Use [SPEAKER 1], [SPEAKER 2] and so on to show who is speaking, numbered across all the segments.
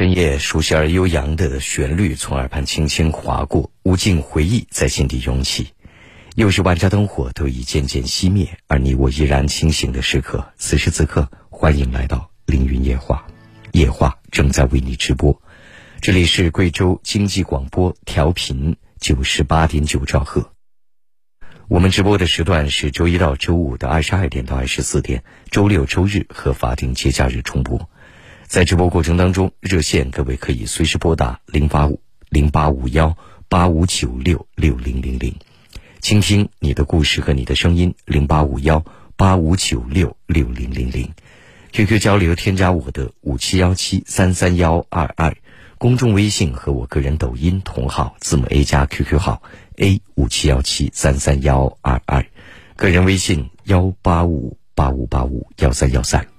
[SPEAKER 1] 深夜熟悉而悠扬的旋律从耳畔轻轻划过，无尽回忆在心底涌起。又是万家灯火都已渐渐熄灭，而你我依然清醒的时刻。此时此刻，欢迎来到凌云夜话，夜话正在为你直播。这里是贵州经济广播，调频九十八点九兆赫。我们直播的时段是周一到周五的二十二点到二十四点，周六、周日和法定节假日重播。在直播过程当中，热线各位可以随时拨打零八五零八五幺八五九六六零零零，倾听你的故事和你的声音零八五幺八五九六六零零零，QQ 交流添加我的五七幺七三三幺二二，公众微信和我个人抖音同号字母 A 加 QQ 号 A 五七幺七三三幺二二，个人微信幺八五八五八五幺三幺三。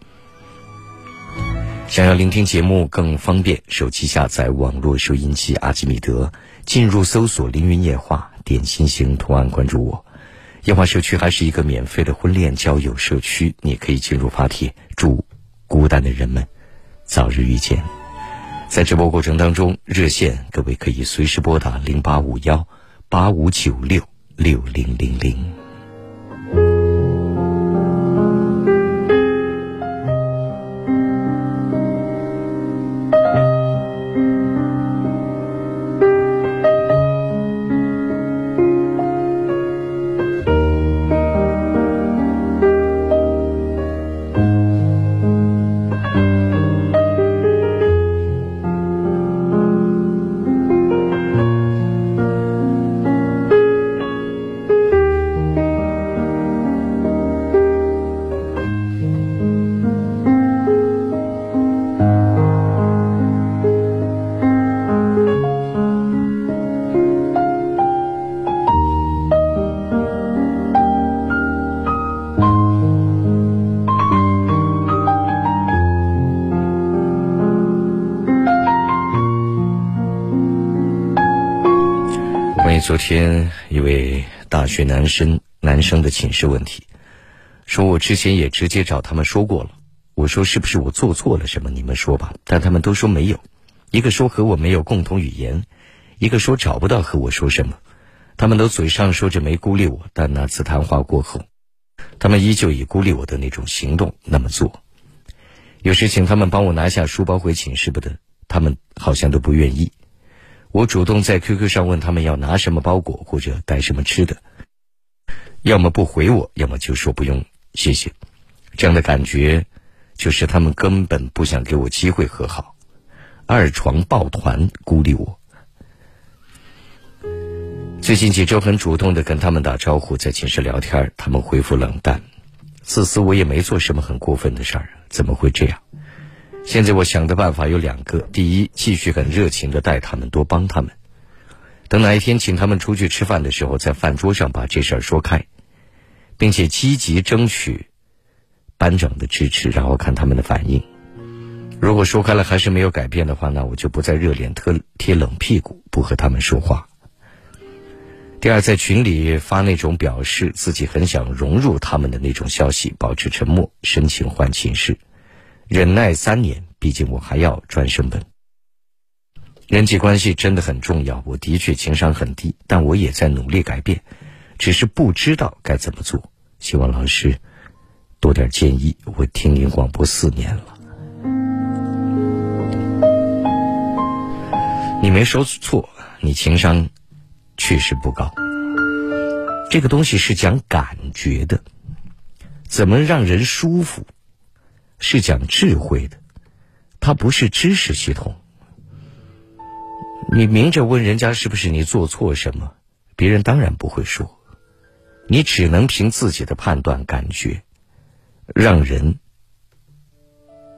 [SPEAKER 1] 想要聆听节目更方便，手机下载网络收音机阿基米德，进入搜索“凌云夜话”，点心形图案关注我。夜话社区还是一个免费的婚恋交友社区，你可以进入发帖，祝孤单的人们早日遇见。在直播过程当中，热线各位可以随时拨打零八五幺八五九六六零零零。天一位大学男生男生的寝室问题，说我之前也直接找他们说过了。我说是不是我做错了什么？你们说吧。但他们都说没有，一个说和我没有共同语言，一个说找不到和我说什么。他们都嘴上说着没孤立我，但那次谈话过后，他们依旧以孤立我的那种行动那么做。有时请他们帮我拿下书包回寝室不得，他们好像都不愿意。我主动在 QQ 上问他们要拿什么包裹或者带什么吃的，要么不回我，要么就说不用，谢谢。这样的感觉，就是他们根本不想给我机会和好，二床抱团孤立我。最近几周很主动的跟他们打招呼，在寝室聊天，他们回复冷淡。自私，我也没做什么很过分的事儿，怎么会这样？现在我想的办法有两个：第一，继续很热情的带他们，多帮他们；等哪一天请他们出去吃饭的时候，在饭桌上把这事儿说开，并且积极争取班长的支持，然后看他们的反应。如果说开了还是没有改变的话，那我就不再热脸贴贴冷屁股，不和他们说话。第二，在群里发那种表示自己很想融入他们的那种消息，保持沉默，申请换寝室。忍耐三年，毕竟我还要专升本。人际关系真的很重要，我的确情商很低，但我也在努力改变，只是不知道该怎么做。希望老师多点建议。我听您广播四年了，你没说错，你情商确实不高。这个东西是讲感觉的，怎么让人舒服？是讲智慧的，它不是知识系统。你明着问人家是不是你做错什么，别人当然不会说。你只能凭自己的判断、感觉，让人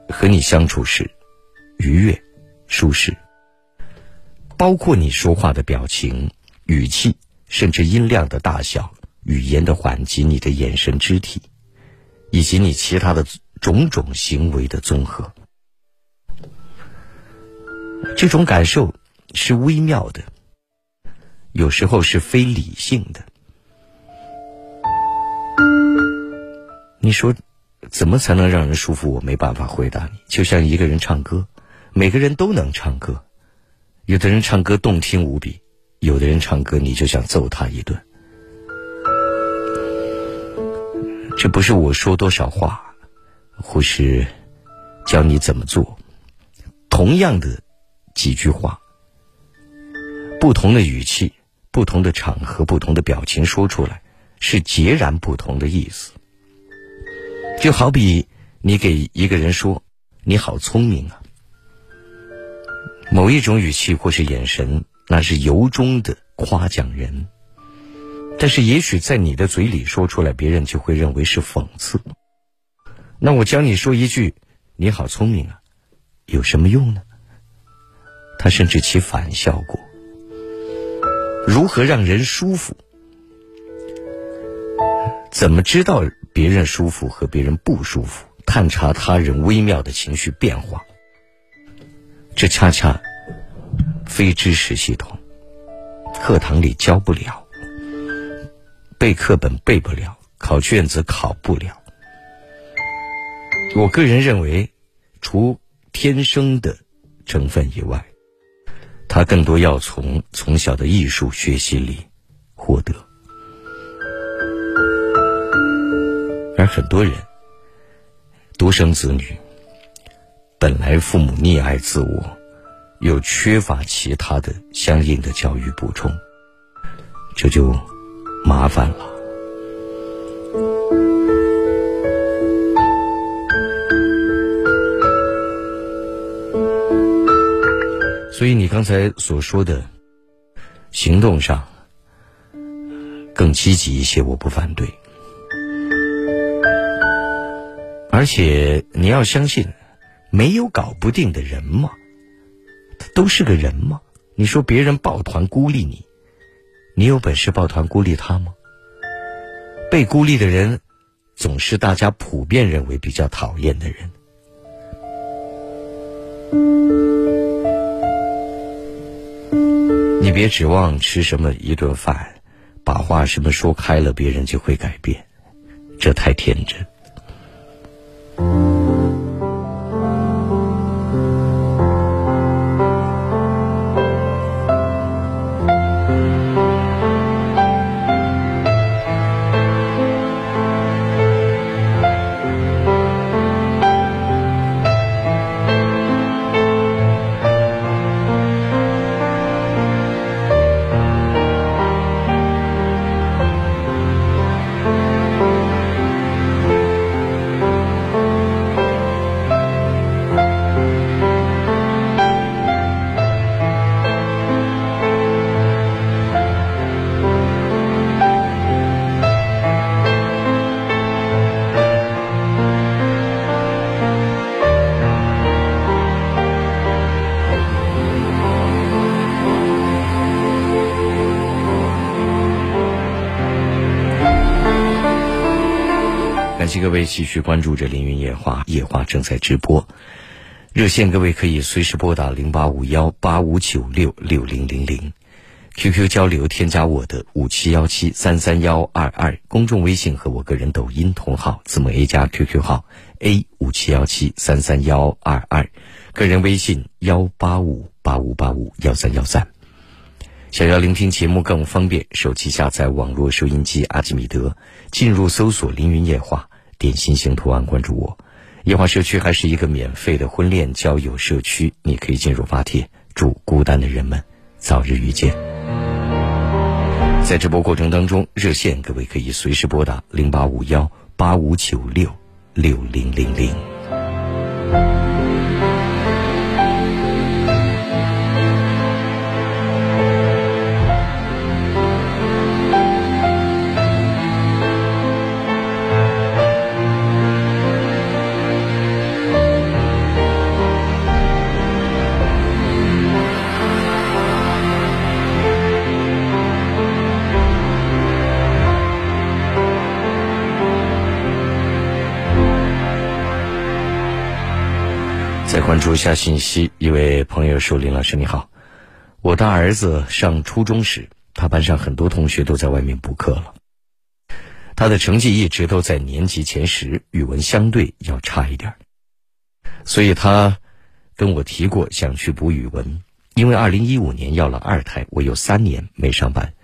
[SPEAKER 1] 和你相处时愉悦、舒适。包括你说话的表情、语气，甚至音量的大小、语言的缓急、你的眼神、肢体，以及你其他的。种种行为的综合，这种感受是微妙的，有时候是非理性的。你说，怎么才能让人舒服？我没办法回答你。就像一个人唱歌，每个人都能唱歌，有的人唱歌动听无比，有的人唱歌你就想揍他一顿。这不是我说多少话，或是教你怎么做，同样的几句话，不同的语气、不同的场合、不同的表情说出来，是截然不同的意思。就好比你给一个人说“你好聪明啊”，某一种语气或是眼神，那是由衷的夸奖人；但是也许在你的嘴里说出来，别人就会认为是讽刺。那我教你说一句“你好聪明啊”，有什么用呢？它甚至起反效果。如何让人舒服？怎么知道？别人舒服和别人不舒服，探查他人微妙的情绪变化，这恰恰非知识系统，课堂里教不了，背课本背不了，考卷子考不了。我个人认为，除天生的成分以外，他更多要从从小的艺术学习里获得。而很多人独生子女，本来父母溺爱自我，又缺乏其他的相应的教育补充，这就麻烦了。所以你刚才所说的，行动上更积极一些，我不反对。而且你要相信，没有搞不定的人嘛，都是个人嘛。你说别人抱团孤立你，你有本事抱团孤立他吗？被孤立的人，总是大家普遍认为比较讨厌的人。你别指望吃什么一顿饭，把话什么说开了，别人就会改变，这太天真。续关注着《凌云夜话》，夜话正在直播，热线各位可以随时拨打零八五幺八五九六六零零零，QQ 交流添加我的五七幺七三三幺二二，公众微信和我个人抖音同号字母 A 加 QQ 号 A 五七幺七三三幺二二，个人微信幺八五八五八五幺三幺三。想要聆听节目更方便，手机下载网络收音机阿基米德，进入搜索“凌云夜话”。点心型图案关注我，夜话社区还是一个免费的婚恋交友社区，你可以进入发帖，祝孤单的人们早日遇见。在直播过程当中，热线各位可以随时拨打零八五幺八五九六六零零零。关注一下信息，一位朋友说：“林老师你好，我大儿子上初中时，他班上很多同学都在外面补课了。他的成绩一直都在年级前十，语文相对要差一点，所以他跟我提过想去补语文，因为二零一五年要了二胎，我有三年没上班，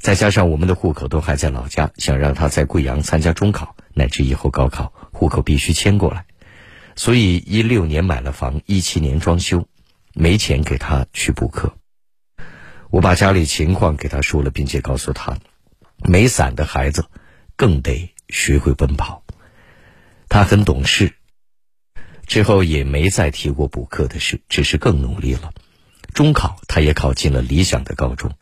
[SPEAKER 1] 再加上我们的户口都还在老家，想让他在贵阳参加中考乃至以后高考，户口必须迁过来，所以一六年买了房，一七年装修，没钱给他去补课。我把家里情况给他说了，并且告诉他，没伞的孩子更得学会奔跑。他很懂事，之后也没再提过补课的事，只是更努力了。中考他也考进了理想的高中，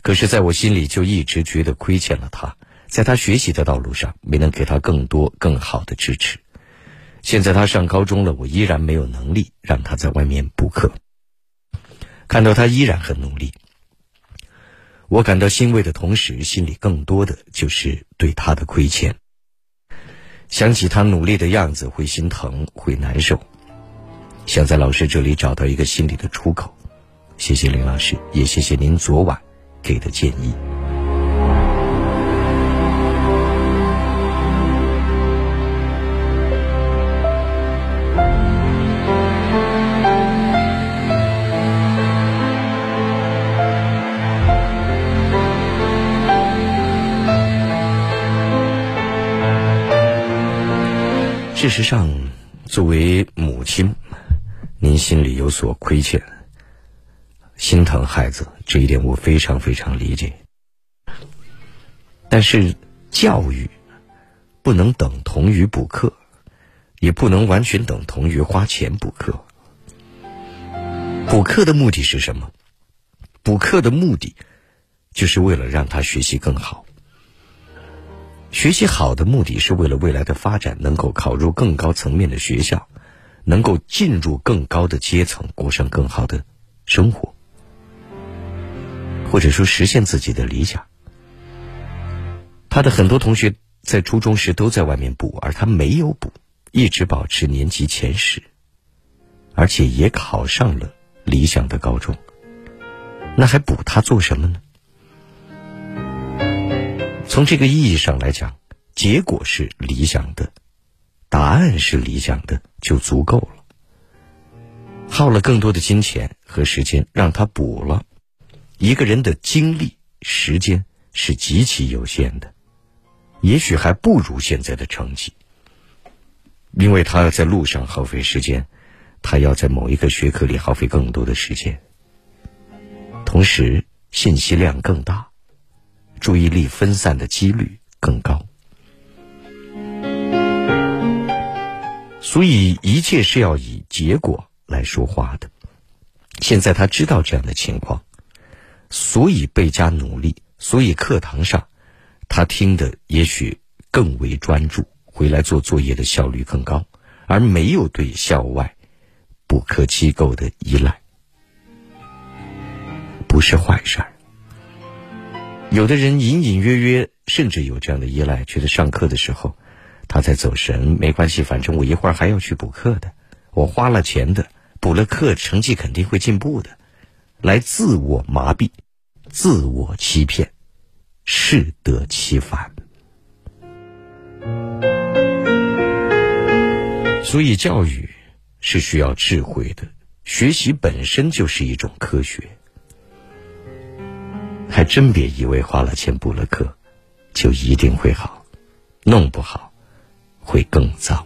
[SPEAKER 1] 可是在我心里就一直觉得亏欠了他，在他学习的道路上没能给他更多更好的支持。现在他上高中了，我依然没有能力让他在外面补课。看到他依然很努力。我感到欣慰的同时，心里更多的就是对他的亏欠。想起他努力的样子，会心疼，会难受。想在老师这里找到一个心理的出口。谢谢林老师，也谢谢您昨晚给的建议。事实上，作为母亲，您心里有所亏欠，心疼孩子，这一点我非常非常理解。但是，教育不能等同于补课，也不能完全等同于花钱补课。补课的目的是什么？补课的目的，就是为了让他学习更好。学习好的目的是为了未来的发展，能够考入更高层面的学校，能够进入更高的阶层，过上更好的生活，或者说实现自己的理想。他的很多同学在初中时都在外面补，而他没有补，一直保持年级前十，而且也考上了理想的高中。那还补他做什么呢？从这个意义上来讲，结果是理想的，答案是理想的，就足够了。耗了更多的金钱和时间让他补了，一个人的精力时间是极其有限的，也许还不如现在的成绩，因为他要在路上耗费时间，他要在某一个学科里耗费更多的时间，同时信息量更大。注意力分散的几率更高，所以一切是要以结果来说话的。现在他知道这样的情况，所以倍加努力，所以课堂上他听的也许更为专注，回来做作业的效率更高，而没有对校外补课机构的依赖，不是坏事儿。有的人隐隐约约甚至有这样的依赖，觉得上课的时候他在走神，没关系，反正我一会儿还要去补课的，我花了钱的，补了课成绩肯定会进步的，来自我麻痹、自我欺骗，适得其反。所以教育是需要智慧的，学习本身就是一种科学。还真别以为花了钱补了课，就一定会好，弄不好，会更糟。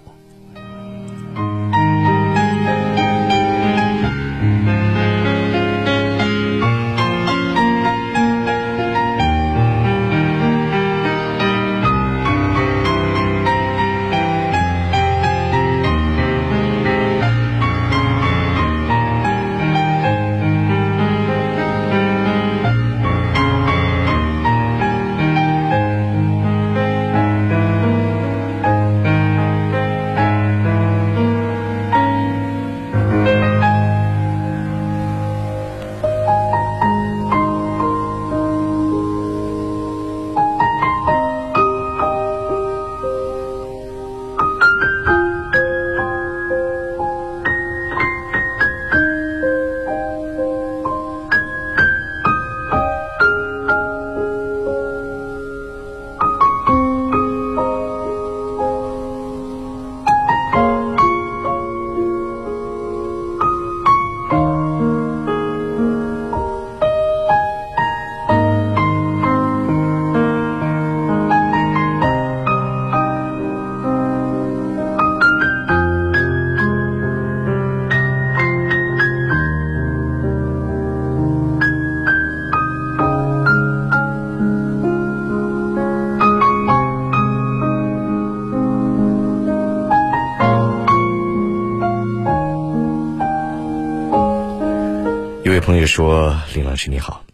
[SPEAKER 1] 老师你好，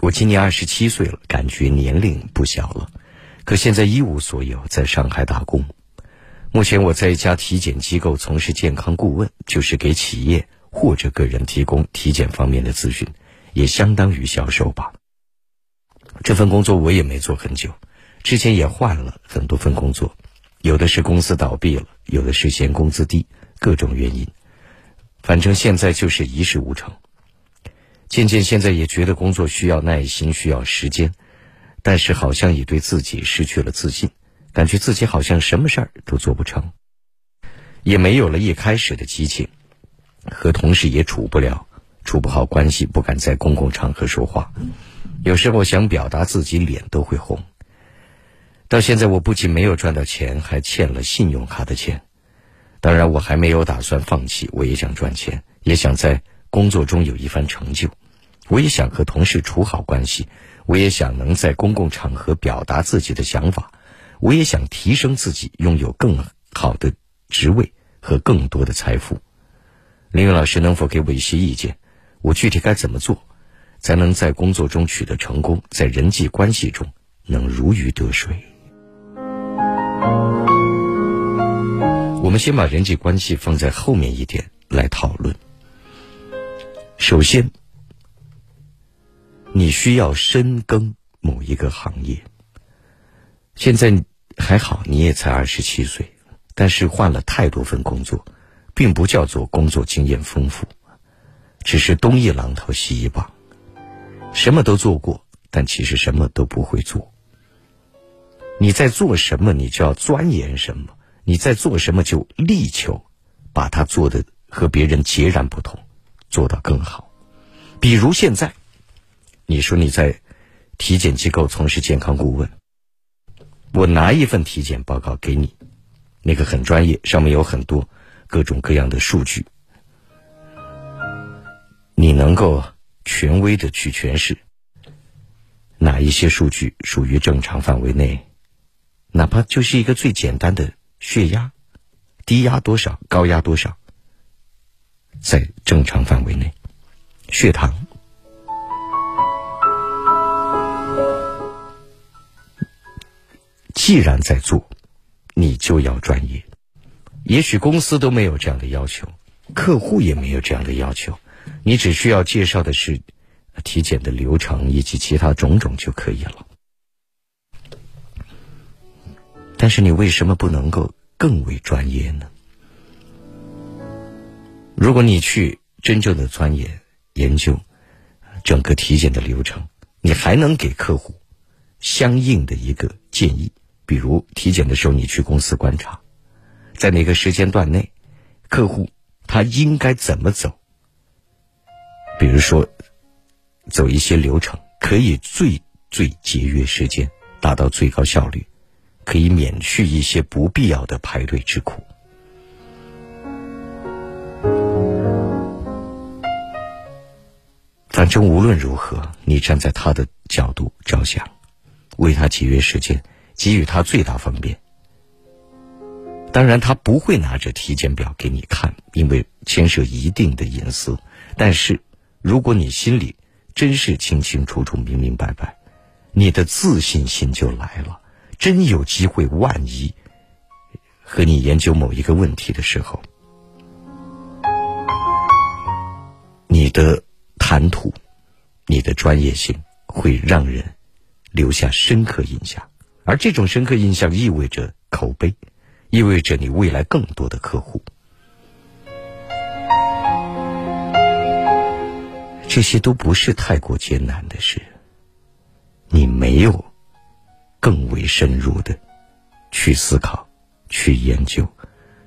[SPEAKER 1] 我今年二十七岁了，感觉年龄不小了，可现在一无所有，在上海打工。目前我在一家体检机构从事健康顾问，就是给企业或者个人提供体检方面的咨询，也相当于销售吧。这份工作我也没做很久，之前也换了很多份工作，有的是公司倒闭了，有的是嫌工资低，各种原因，反正现在就是一事无成。”渐渐现在也觉得工作需要耐心，需要时间，但是好像也对自己失去了自信，感觉自己好像什么事儿都做不成，也没有了一开始的激情，和同事也处不了，处不好关系，不敢在公共场合说话，有时候想表达自己脸都会红。到现在我不仅没有赚到钱，还欠了信用卡的钱，当然我还没有打算放弃，我也想赚钱，也想在。工作中有一番成就，我也想和同事处好关系，我也想能在公共场合表达自己的想法，我也想提升自己，拥有更好的职位和更多的财富。林云老师能否给我一些意见？我具体该怎么做，才能在工作中取得成功，在人际关系中能如鱼得水？我们先把人际关系放在后面一点来讨论。首先，你需要深耕某一个行业。现在还好，你也才二十七岁，但是换了太多份工作，并不叫做工作经验丰富，只是东一榔头西一棒，什么都做过，但其实什么都不会做。你在做什么，你就要钻研什么；你在做什么，就力求把它做的和别人截然不同。做到更好，比如现在，你说你在体检机构从事健康顾问，我拿一份体检报告给你，那个很专业，上面有很多各种各样的数据，你能够权威的去诠释哪一些数据属于正常范围内，哪怕就是一个最简单的血压，低压多少，高压多少。在正常范围内，血糖。既然在做，你就要专业。也许公司都没有这样的要求，客户也没有这样的要求，你只需要介绍的是体检的流程以及其他种种就可以了。但是你为什么不能够更为专业呢？如果你去真正的钻研研究整个体检的流程，你还能给客户相应的一个建议。比如体检的时候，你去公司观察，在哪个时间段内，客户他应该怎么走？比如说，走一些流程，可以最最节约时间，达到最高效率，可以免去一些不必要的排队之苦。反正无论如何，你站在他的角度着想，为他节约时间，给予他最大方便。当然，他不会拿着体检表给你看，因为牵涉一定的隐私。但是，如果你心里真是清清楚楚、明明白白，你的自信心就来了。真有机会，万一和你研究某一个问题的时候，你的。谈吐，你的专业性会让人留下深刻印象，而这种深刻印象意味着口碑，意味着你未来更多的客户。这些都不是太过艰难的事，你没有更为深入的去思考、去研究，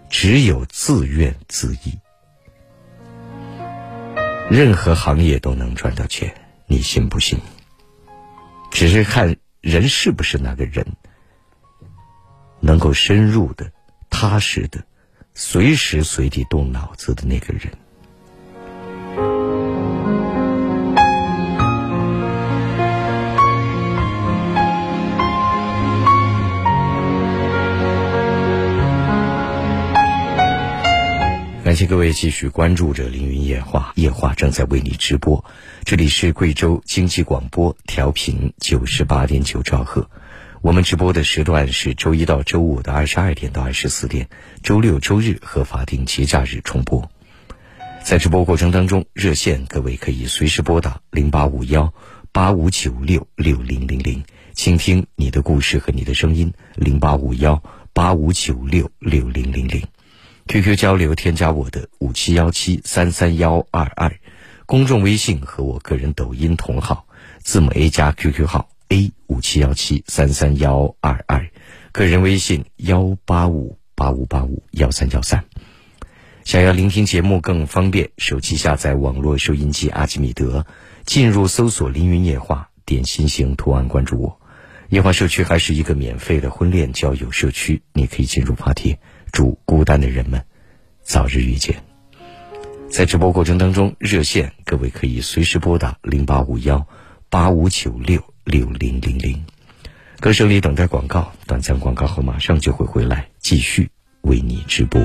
[SPEAKER 1] 只有自怨自艾。任何行业都能赚到钱，你信不信？只是看人是不是那个人，能够深入的、踏实的、随时随地动脑子的那个人。各位。继续关注着凌云夜话，夜话正在为你直播。这里是贵州经济广播，调频九十八点九兆赫。我们直播的时段是周一到周五的二十二点到二十四点，周六、周日和法定节假日重播。在直播过程当中，热线各位可以随时拨打零八五幺八五九六六零零零，倾听你的故事和你的声音。零八五幺八五九六六零零零。QQ 交流，添加我的五七幺七三三幺二二，公众微信和我个人抖音同号，字母 A 加 QQ 号 A 五七幺七三三幺二二，个人微信幺八五八五八五幺三幺三。想要聆听节目更方便，手机下载网络收音机阿基米德，进入搜索“凌云夜话”，点心形图案关注我。夜话社区还是一个免费的婚恋交友社区，你可以进入发帖。祝孤单的人们早日遇见。在直播过程当中，热线各位可以随时拨打零八五幺八五九六六零零零。歌声里等待广告，短暂广告后马上就会回来，继续为你直播。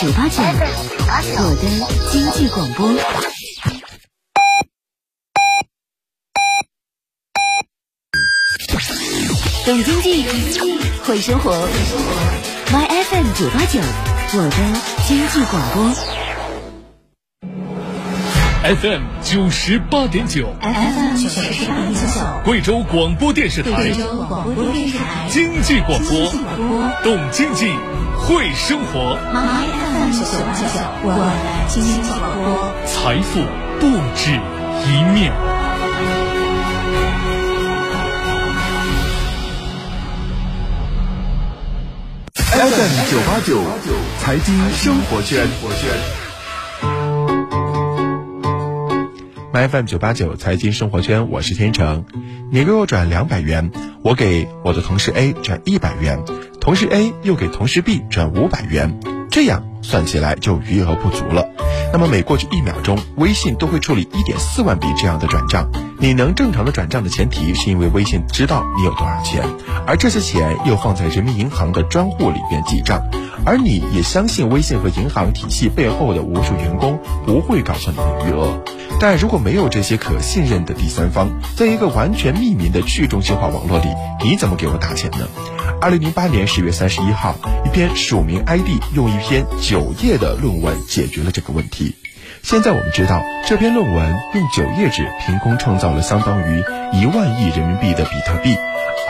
[SPEAKER 2] 九八九，我的经济广播。懂经济，会生活。My FM 九八九，我的经济广播。
[SPEAKER 3] FM 九十八点九
[SPEAKER 2] ，FM 九十八点九，
[SPEAKER 3] 贵州广播电视台，
[SPEAKER 2] 贵州广播电视台
[SPEAKER 3] 经济广播，懂经济。会生活
[SPEAKER 2] ，My FM 九八九，我的经济广播，
[SPEAKER 3] 财富不止一面。
[SPEAKER 4] FM 九八九，财经生活圈。My FM 九八九，财经生活圈，我是天成。你给我转两百元，我给我的同事 A 转一百元。同事 A 又给同事 B 转五百元，这样算起来就余额不足了。那么每过去一秒钟，微信都会处理一点四万笔这样的转账。你能正常的转账的前提，是因为微信知道你有多少钱，而这些钱又放在人民银行的专户里边记账，而你也相信微信和银行体系背后的无数员工不会告诉你的余额。但如果没有这些可信任的第三方，在一个完全匿名的去中心化网络里，你怎么给我打钱呢？二零零八年十月三十一号，一篇署名 ID 用一篇九页的论文解决了这个问题。现在我们知道，这篇论文用九页纸凭空创造了相当于一万亿人民币的比特币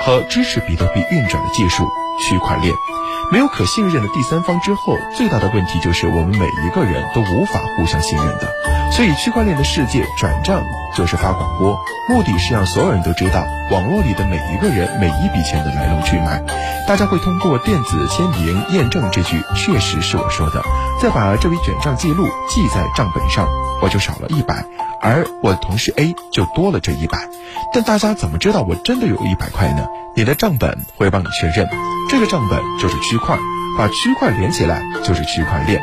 [SPEAKER 4] 和支持比特币运转的技术——区块链。没有可信任的第三方之后，最大的问题就是我们每一个人都无法互相信任的。所以区块链的世界转账就是发广播，目的是让所有人都知道网络里的每一个人每一笔钱的来龙去脉。大家会通过电子签名验证这句确实是我说的，再把这笔转账记录记在账本上，我就少了一百，而我的同事 A 就多了这一百。但大家怎么知道我真的有一百块呢？你的账本会帮你确认，这个账本就是区块，把区块连起来就是区块链。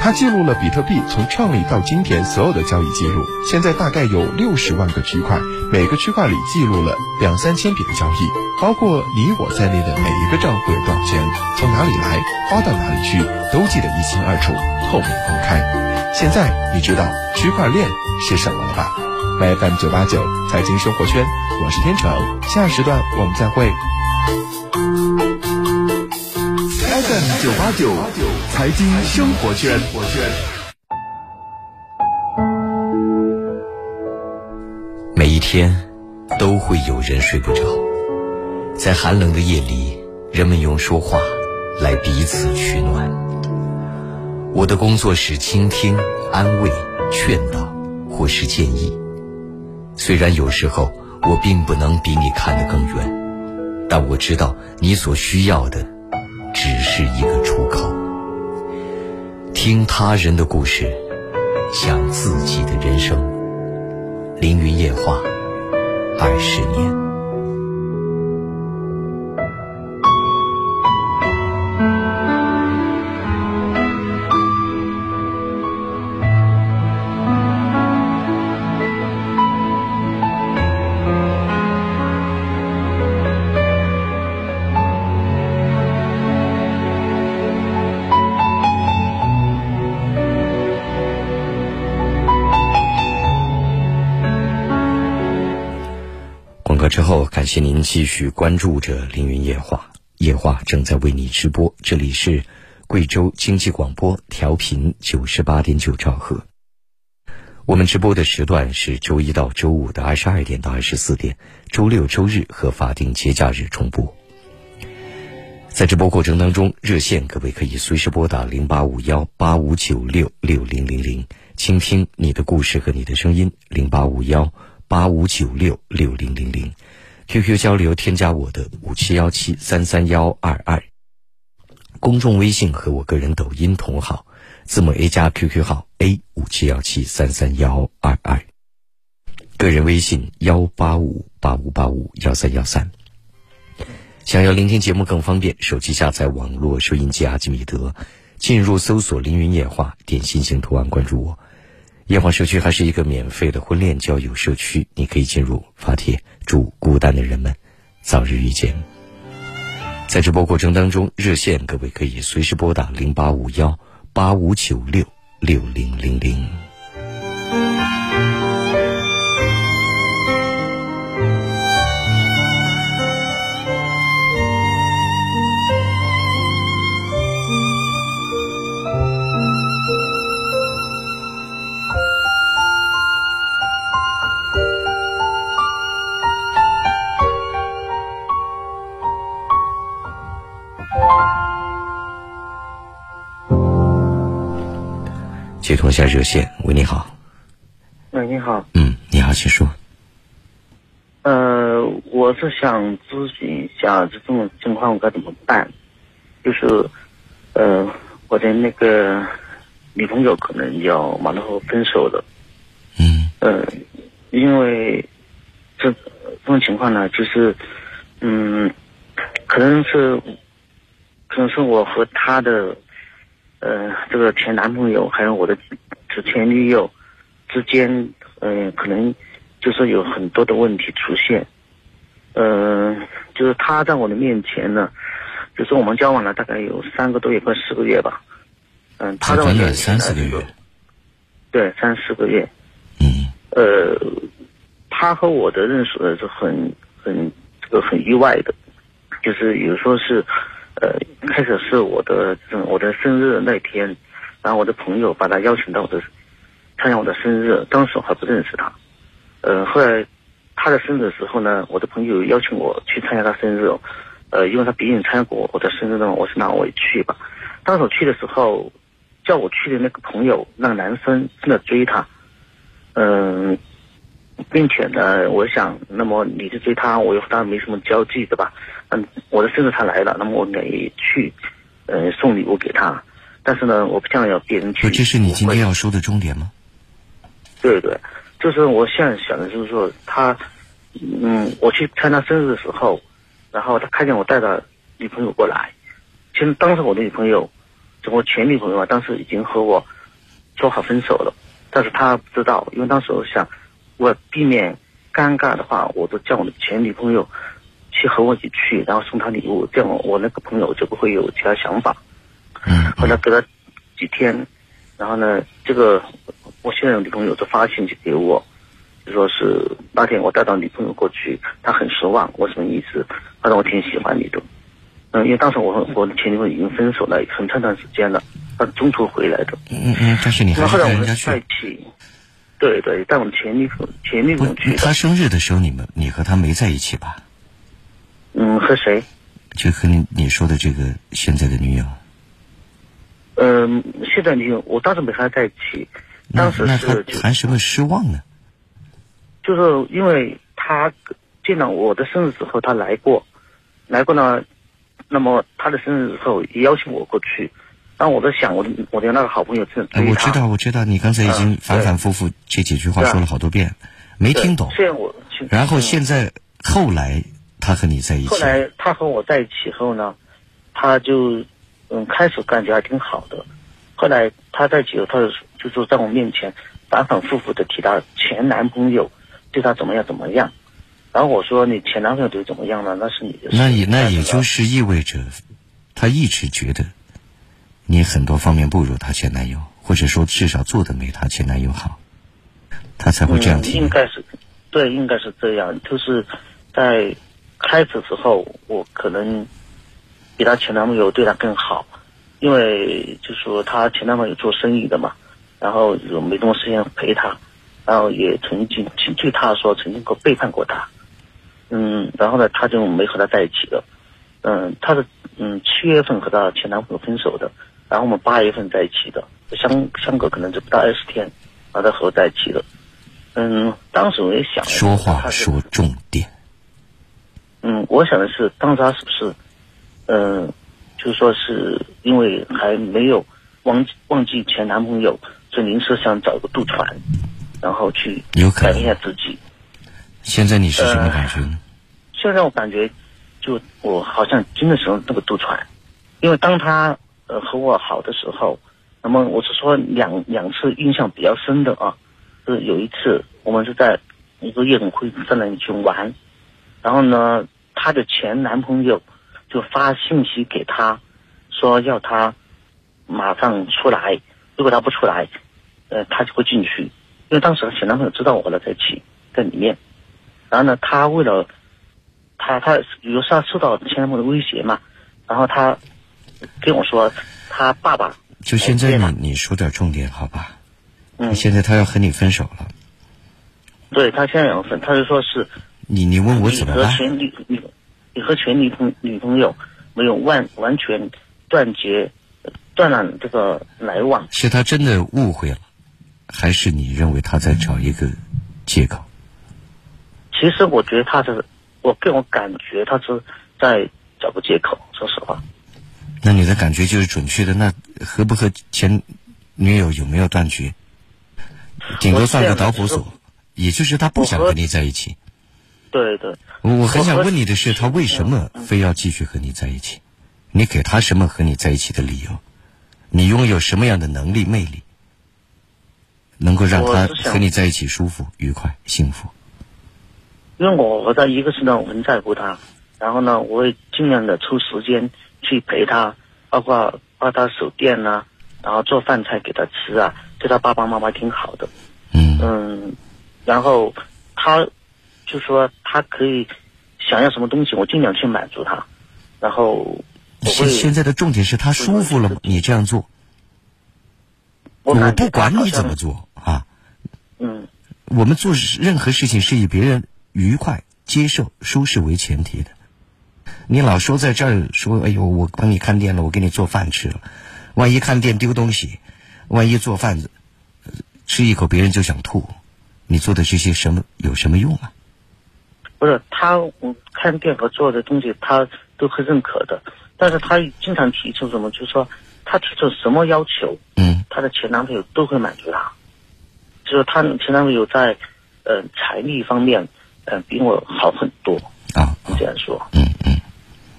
[SPEAKER 4] 它记录了比特币从创立到今天所有的交易记录，现在大概有六十万个区块，每个区块里记录了两三千笔的交易，包括你我在内的每一个账户有多少钱，从哪里来，花到哪里去，都记得一清二楚，透明公开。现在你知道区块链是什么了吧？FM 九八九财经生活圈，我是天成，下时段我们再会。
[SPEAKER 3] FM 九八九财经生活圈。
[SPEAKER 1] 每一天都会有人睡不着，在寒冷的夜里，人们用说话来彼此取暖。我的工作是倾听、安慰、劝导，或是建议。虽然有时候我并不能比你看得更远，但我知道你所需要的。只是一个出口。听他人的故事，想自己的人生。凌云夜话，二十年。后，感谢您继续关注着《凌云夜话》，夜话正在为你直播。这里是贵州经济广播，调频九十八点九兆赫。我们直播的时段是周一到周五的二十二点到二十四点，周六、周日和法定节假日重播。在直播过程当中，热线各位可以随时拨打零八五幺八五九六六零零零，倾听你的故事和你的声音。零八五幺。八五九六六零零零，QQ 交流添加我的五七幺七三三幺二二，公众微信和我个人抖音同号，字母 A 加 QQ 号 A 五七幺七三三幺二二，个人微信幺八五八五八五幺三幺三。想要聆听节目更方便，手机下载网络收音机阿基米德，进入搜索“凌云夜话”，点心形图案关注我。夜话社区还是一个免费的婚恋交友社区，你可以进入发帖，祝孤单的人们早日遇见。在直播过程当中，热线各位可以随时拨打零八五幺八五九六六零零零。接通一下热线，喂，你好。
[SPEAKER 5] 喂，你好。
[SPEAKER 1] 嗯，你好，请说。
[SPEAKER 5] 呃，我是想咨询一下这种情况我该怎么办？就是，呃，我的那个女朋友可能要马上分手了。
[SPEAKER 1] 嗯。
[SPEAKER 5] 呃，因为这这种情况呢，就是，嗯，可能是，可能是我和她的。呃，这个前男朋友还有我的之前女友之间，呃，可能就是有很多的问题出现。嗯，就是他在我的面前呢，就是我们交往了大概有三个多月，快四个月吧。嗯，他在我面前
[SPEAKER 1] 三四个月。
[SPEAKER 5] 对，三四个月。
[SPEAKER 1] 嗯。
[SPEAKER 5] 呃，他和我的认识呢是很很这个很意外的，就是有时候是。呃，开始是我的我的生日那天，然后我的朋友把他邀请到我的参加我的生日，当时我还不认识他。呃，后来他的生日的时候呢，我的朋友邀请我去参加他生日，呃，因为他毕竟参加过我的生日呢，我是那我也去吧。当时我去的时候，叫我去的那个朋友，那个男生正在追他，嗯，并且呢，我想，那么你去追他，我又和他没什么交际，对吧？嗯，我的生日他来了，那么我应该也去，呃，送礼物给他。但是呢，我不想要别人去。
[SPEAKER 1] 不，这是你今天要说的重点吗？
[SPEAKER 5] 对对，就是我现在想的就是说，他，嗯，我去参加生日的时候，然后他看见我带着女朋友过来，其实当时我的女朋友，就我前女朋友啊，当时已经和我说好分手了，但是他不知道，因为当时我想，我避免尴尬的话，我都叫我的前女朋友去和我一起去，然后送他礼物，这样我那个朋友就不会有其他想法。
[SPEAKER 1] 嗯，
[SPEAKER 5] 后来隔了几天，然后呢，这个我现在的女朋友就发信息给我，就说是那天我带到女朋友过去，她很失望。我什么意思？她说我挺喜欢你的，嗯，因为当时我和我的前女朋友已经分手了很长一段时间了，她中途回来的。
[SPEAKER 1] 嗯嗯，但是你还是
[SPEAKER 5] 然后后来我们
[SPEAKER 1] 跟人家去。
[SPEAKER 5] 在一起，对对，带我们前女友前女朋友去，
[SPEAKER 1] 他。生日的时候，你们你和他没在一起吧？
[SPEAKER 5] 嗯，和谁？
[SPEAKER 1] 就和你你说的这个现在的女友。
[SPEAKER 5] 嗯，现在女友，我当时没和她在一起，当时是就
[SPEAKER 1] 谈什么失望呢？
[SPEAKER 5] 就是因为他见到我的生日之后，他来过，来过呢，那么他的生日之后也邀请我过去，但我在想，我的我的那个好朋友正
[SPEAKER 1] 哎，
[SPEAKER 5] 追他，
[SPEAKER 1] 我知道，我知道，你刚才已经
[SPEAKER 5] 嗯
[SPEAKER 1] 反反复复这几句话说了好多遍，没听懂。
[SPEAKER 5] 虽然我
[SPEAKER 1] 然后
[SPEAKER 5] 嗯
[SPEAKER 1] 现在后来他和你在一起
[SPEAKER 5] 后，来他和我在一起后呢，他就嗯开始感觉还挺好的，后来他在一起后，他就就说在我面前反反复复的提到前男朋友对他怎么样怎么样，然后我说你前男朋友对怎么样了？那是你的事。
[SPEAKER 1] 那也那也就是意味着，他一直觉得你很多方面不如他前男友，或者说至少做的没他前男友好，他才会这样
[SPEAKER 5] 嗯，
[SPEAKER 1] 提
[SPEAKER 5] 应。该是，对，应该是这样。就是在开始之后，我可能比她前男朋友对她更好，因为就说她前男朋友做生意的嘛，然后有没多时间陪她，然后也曾经据她说曾经过背叛过她，嗯，然后呢，她就没和他在一起了，嗯，她是嗯七月份和她前男朋友分手的，然后我们八月份在一起的，相相隔可能就不到二十天，然后再和我在一起的。嗯，当时我也想，
[SPEAKER 1] 说话说重点，
[SPEAKER 5] 嗯，我想的是，当时他是不是，嗯、就说是因为还没有忘记忘记前男朋友，所以临时想找个渡船，然后去
[SPEAKER 1] 有
[SPEAKER 5] 改变一下自己。
[SPEAKER 1] 现在你是什么
[SPEAKER 5] 呃
[SPEAKER 1] 感觉呢？
[SPEAKER 5] 现在我感觉，就我好像真的是那个渡船，因为当他呃和我好的时候，那么我是说两两次印象比较深的啊，就是有一次我们是在一个夜总会在那里去玩，然后呢，她的前男朋友就发信息给她，说要她马上出来，如果她不出来，呃，她就会进去，因为当时她前男朋友知道我和她在一起在里面。然后呢，她为了她她比如说她受到前男朋友的威胁嘛，然后她跟我说她爸爸
[SPEAKER 1] 就现在
[SPEAKER 5] 哎对了
[SPEAKER 1] 你你说点重点好吧？
[SPEAKER 5] 嗯，
[SPEAKER 1] 现在她要和你分手了，
[SPEAKER 5] 对她现在要分，她就说是
[SPEAKER 1] 你你问我
[SPEAKER 5] 你和
[SPEAKER 1] 怎么办？
[SPEAKER 5] 前女女你和前女朋女朋友没有完完全断绝断了这个来往，
[SPEAKER 1] 是他真的误会了，还是你认为他在找一个借口？
[SPEAKER 5] 其实我觉得他是我给我感觉他是在找个借口，说实话。
[SPEAKER 1] 那你的感觉就是准确的，那和不和前女友有没有断绝？顶多算个导火索，也就是他不想跟你在一起。
[SPEAKER 5] 对对，
[SPEAKER 1] 我我很想问你的是，他为什么非要继续和你在一起？你给他什么和你在一起的理由？你拥有什么样的能力、魅力，能够让他和你在一起舒服、愉快、幸福？
[SPEAKER 5] 因为我和他一个是呢，我很在乎他，然后呢，我会尽量的抽时间去陪他，包括帮他守店呐、然后做饭菜给他吃啊，对他爸爸妈妈挺好的，
[SPEAKER 1] 嗯，
[SPEAKER 5] 嗯，然后他就说他可以想要什么东西，我尽量去满足他，然后我会
[SPEAKER 1] 现现在的重点是他舒服了吗？你这样做，
[SPEAKER 5] 我
[SPEAKER 1] 不管你怎么做啊。
[SPEAKER 5] 嗯
[SPEAKER 1] 我们做任何事情是以别人愉快、接受、舒适为前提的。你老说在这儿说，哎呦，我帮你看店了，我给你做饭吃了，万一看店丢东西，万一做饭呃吃一口别人就想吐，你做的这些什么有什么用啊？
[SPEAKER 5] 不是他，我看店和做的东西他都很认可的，但是他经常提出什么，就是说他提出什么要求，
[SPEAKER 1] 嗯。
[SPEAKER 5] 他的前男朋友都会满足他，就是他前男朋友在呃财力方面，呃比我好很多，
[SPEAKER 1] 啊，
[SPEAKER 5] 这样说，
[SPEAKER 1] 嗯嗯，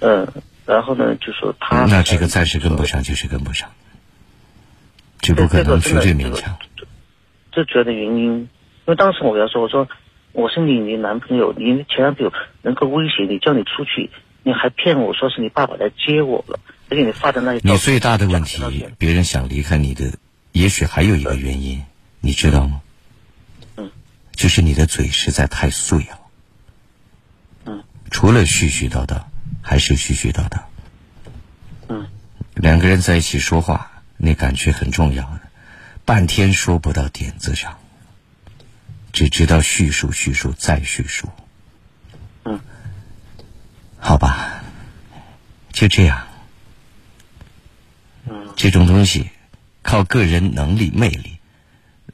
[SPEAKER 5] 嗯，然后呢就说他
[SPEAKER 1] 那这个暂时跟不上就是跟不上，这不可能绝对勉强。
[SPEAKER 5] 这主要的原因，因为当时我跟他说，我说我是你你男朋友，你前男朋友能够威胁你，叫你出去，你还骗我说是你爸爸来接我了，而且你发的那些
[SPEAKER 1] 你最大的问题别人想离开你的，也许还有一个原因，你知道吗？
[SPEAKER 5] 嗯，
[SPEAKER 1] 就是你的嘴实在太碎了。
[SPEAKER 5] 嗯，
[SPEAKER 1] 除了絮絮叨叨，还是絮絮叨叨。
[SPEAKER 5] 嗯，
[SPEAKER 1] 两个人在一起说话，那感觉很重要的，半天说不到点子上，只知道叙述叙述再叙述。
[SPEAKER 5] 嗯，
[SPEAKER 1] 好吧，就这样。
[SPEAKER 5] 嗯
[SPEAKER 1] 这种东西靠个人能力魅力，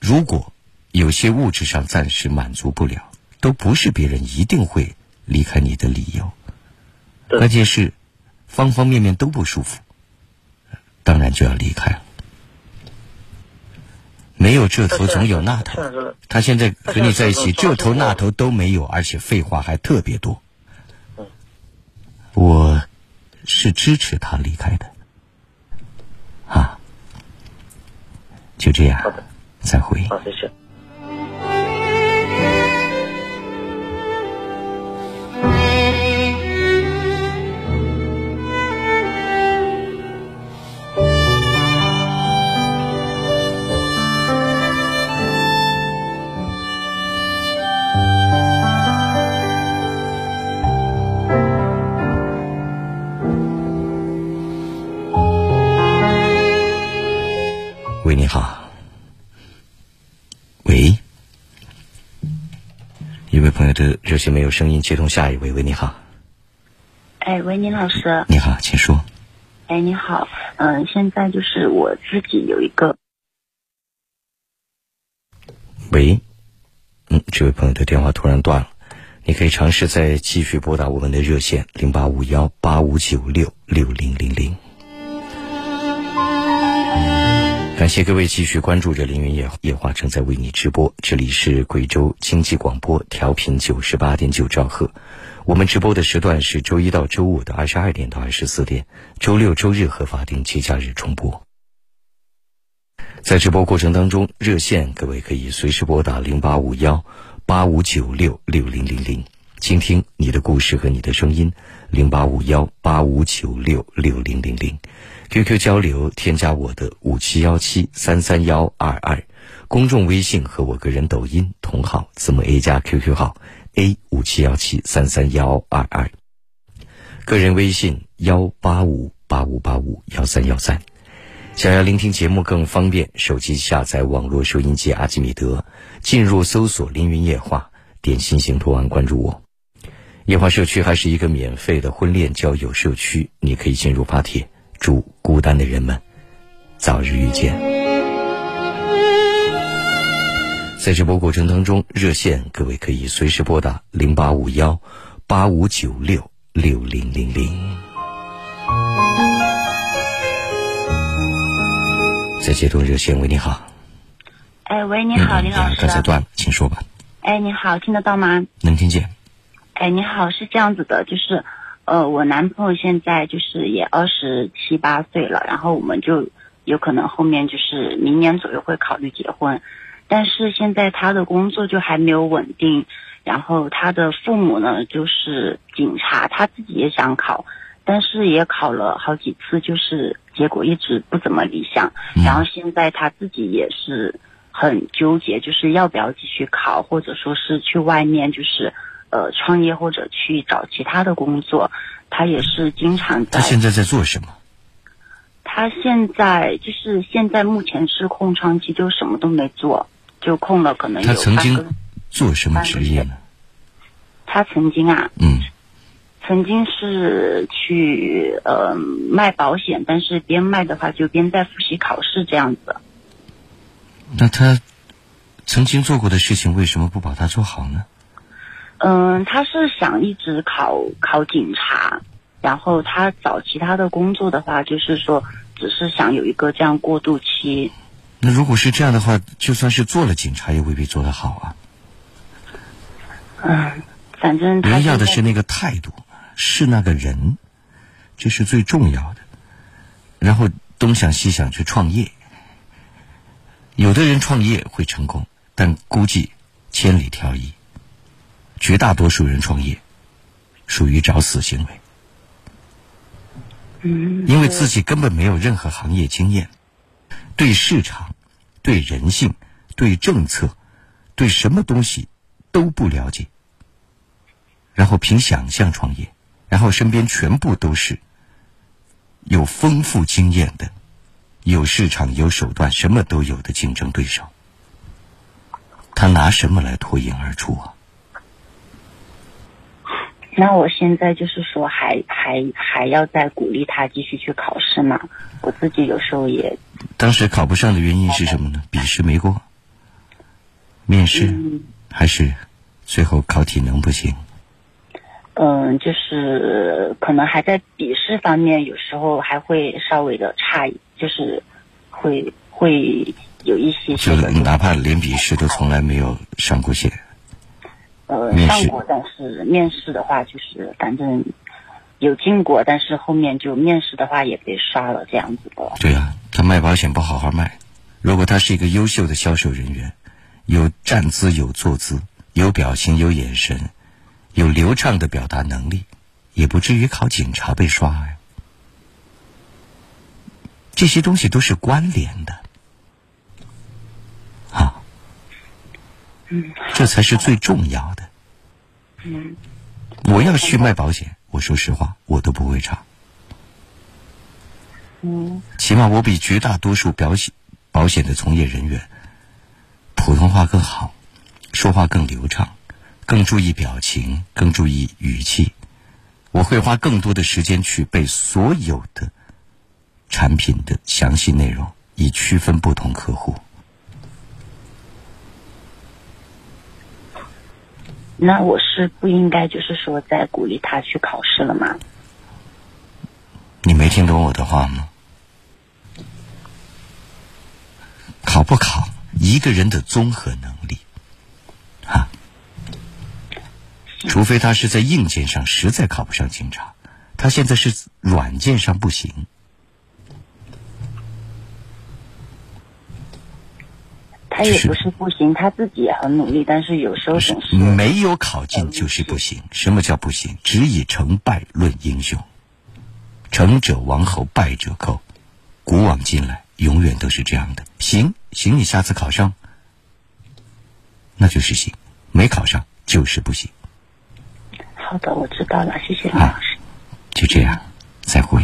[SPEAKER 1] 如果有些物质上暂时满足不了，都不是别人一定会离开你的理由。
[SPEAKER 5] 对
[SPEAKER 1] 关键是方方面面都不舒服，当然就要离开了。没有这头总有那头他现在和你在一起，这头那头都没有，而且废话还特别多
[SPEAKER 5] 嗯。
[SPEAKER 1] 我是支持他离开的，啊，就这样，再会。
[SPEAKER 5] 好，谢谢。
[SPEAKER 1] 朋友的热线没有声音，接通下一位。喂，你好，
[SPEAKER 6] 哎，喂，林老师，
[SPEAKER 1] 你好，请说。
[SPEAKER 6] 哎，你好，嗯、现在就是我自己有一个，
[SPEAKER 1] 喂，嗯，这位朋友的电话突然断了，你可以尝试再继续拨打我们的热线零八五幺八五九六六零零零。感谢各位继续关注着凌云夜夜话正在为你直播，这里是贵州经济广播调频九十八点九兆赫。我们直播的时段是周一到周五的二十二点到二十四点，周六周日和法定节假日重播。在直播过程当中，热线各位可以随时拨打零八五幺八五九六六零零零，倾听你的故事和你的声音，零八五幺八五九六六零零零。QQ 交流，添加我的五七幺七三三幺二二，公众微信和我个人抖音同号，字母 A 加 QQ 号 A 五七幺七三三幺二二，个人微信幺八五八五八五幺三幺三。想要聆听节目更方便，手机下载网络收音机阿基米德，进入搜索“凌云夜话”，点心形图案关注我。夜话社区还是一个免费的婚恋交友社区，你可以进入发帖。祝孤单的人们早日遇见。在直播过程当中，热线各位可以随时拨打零八五幺八五九六六零零零。在接通热线，喂，你好。
[SPEAKER 6] 哎，喂，你好，
[SPEAKER 1] 嗯
[SPEAKER 6] 林老师
[SPEAKER 1] 刚。才断了，请说吧。
[SPEAKER 6] 哎，你好，听得到吗？
[SPEAKER 1] 能听见？
[SPEAKER 6] 哎，你好，是这样子的，就是，呃，我男朋友现在就是也二十七八岁了，然后我们就有可能后面就是明年左右会考虑结婚，但是现在他的工作就还没有稳定，然后他的父母呢就是警察，他自己也想考，但是也考了好几次，就是结果一直不怎么理想，
[SPEAKER 1] 嗯。
[SPEAKER 6] 然后现在他自己也是很纠结，就是要不要继续考，或者说是去外面就是呃创业或者去找其他的工作。他也是经常在
[SPEAKER 1] 他，现在在做什么？
[SPEAKER 6] 他现在就是现在目前是空窗期，就什么都没做，就空了可能有
[SPEAKER 1] 他曾经做什么职业呢？
[SPEAKER 6] 他曾经啊，
[SPEAKER 1] 嗯，
[SPEAKER 6] 曾经是去呃卖保险，但是边卖的话就边在复习考试这样子。
[SPEAKER 1] 那他曾经做过的事情，为什么不把它做好呢？
[SPEAKER 6] 嗯，他是想一直考考警察，然后他找其他的工作的话，就是说只是想有一个这样过渡期。
[SPEAKER 1] 那如果是这样的话，就算是做了警察，也未必做得好啊。
[SPEAKER 6] 嗯，反正他
[SPEAKER 1] 人要的是那个态度，是那个人，这是最重要的。然后东想西想去创业，有的人创业会成功，但估计千里挑一。绝大多数人创业属于找死行为，
[SPEAKER 6] 嗯，
[SPEAKER 1] 因为自己根本没有任何行业经验，对市场、对人性、对政策、对什么东西都不了解，然后凭想象创业，然后身边全部都是有丰富经验的、有市场、有手段、什么都有的竞争对手，他拿什么来脱颖而出啊？
[SPEAKER 6] 那我现在就是说还还还要再鼓励他继续去考试嘛？我自己有时候也
[SPEAKER 1] 当时考不上的原因是什么呢？笔试没过，面试，
[SPEAKER 6] 嗯
[SPEAKER 1] 还是最后考体能不行？
[SPEAKER 6] 嗯，就是可能还在笔试方面，有时候还会稍微的差一，就是会会有一些
[SPEAKER 1] 就哪怕连笔试都从来没有上过线，
[SPEAKER 6] 呃上过，但是面试的话就是反正有进过，但是后面就面试的话也被刷了这样子的。
[SPEAKER 1] 对啊，他卖保险不好好卖。如果他是一个优秀的销售人员，有站姿、有坐姿、有表情、有眼神，有流畅的表达能力，也不至于考警察被刷呀。这些东西都是关联的，啊，
[SPEAKER 6] 嗯
[SPEAKER 1] 这才是最重要的。
[SPEAKER 6] 嗯
[SPEAKER 1] 我要去卖保险，我说实话，我都不会查。
[SPEAKER 6] 嗯
[SPEAKER 1] 起码我比绝大多数保险保险的从业人员普通话更好，说话更流畅，更注意表情，更注意语气。我会花更多的时间去背所有的产品的详细内容，以区分不同客户。
[SPEAKER 6] 那我是不应该就是说再鼓励他去考试了吗？
[SPEAKER 1] 你没听懂我的话吗？考不考，一个人的综合能力，啊，除非他是在硬件上实在考不上警察，他现在是软件上不行。
[SPEAKER 6] 他也不是不行，他自己也很努力，但是有时候总是
[SPEAKER 1] 没有考进就是不行。什么叫不行？只以成败论英雄，成者王侯，败者寇。古往今来，永远都是这样的。行行，你下次考上，那就是行；没考上就是不行。
[SPEAKER 6] 好的，我知道了，谢谢林老师。
[SPEAKER 1] 就这样，再会。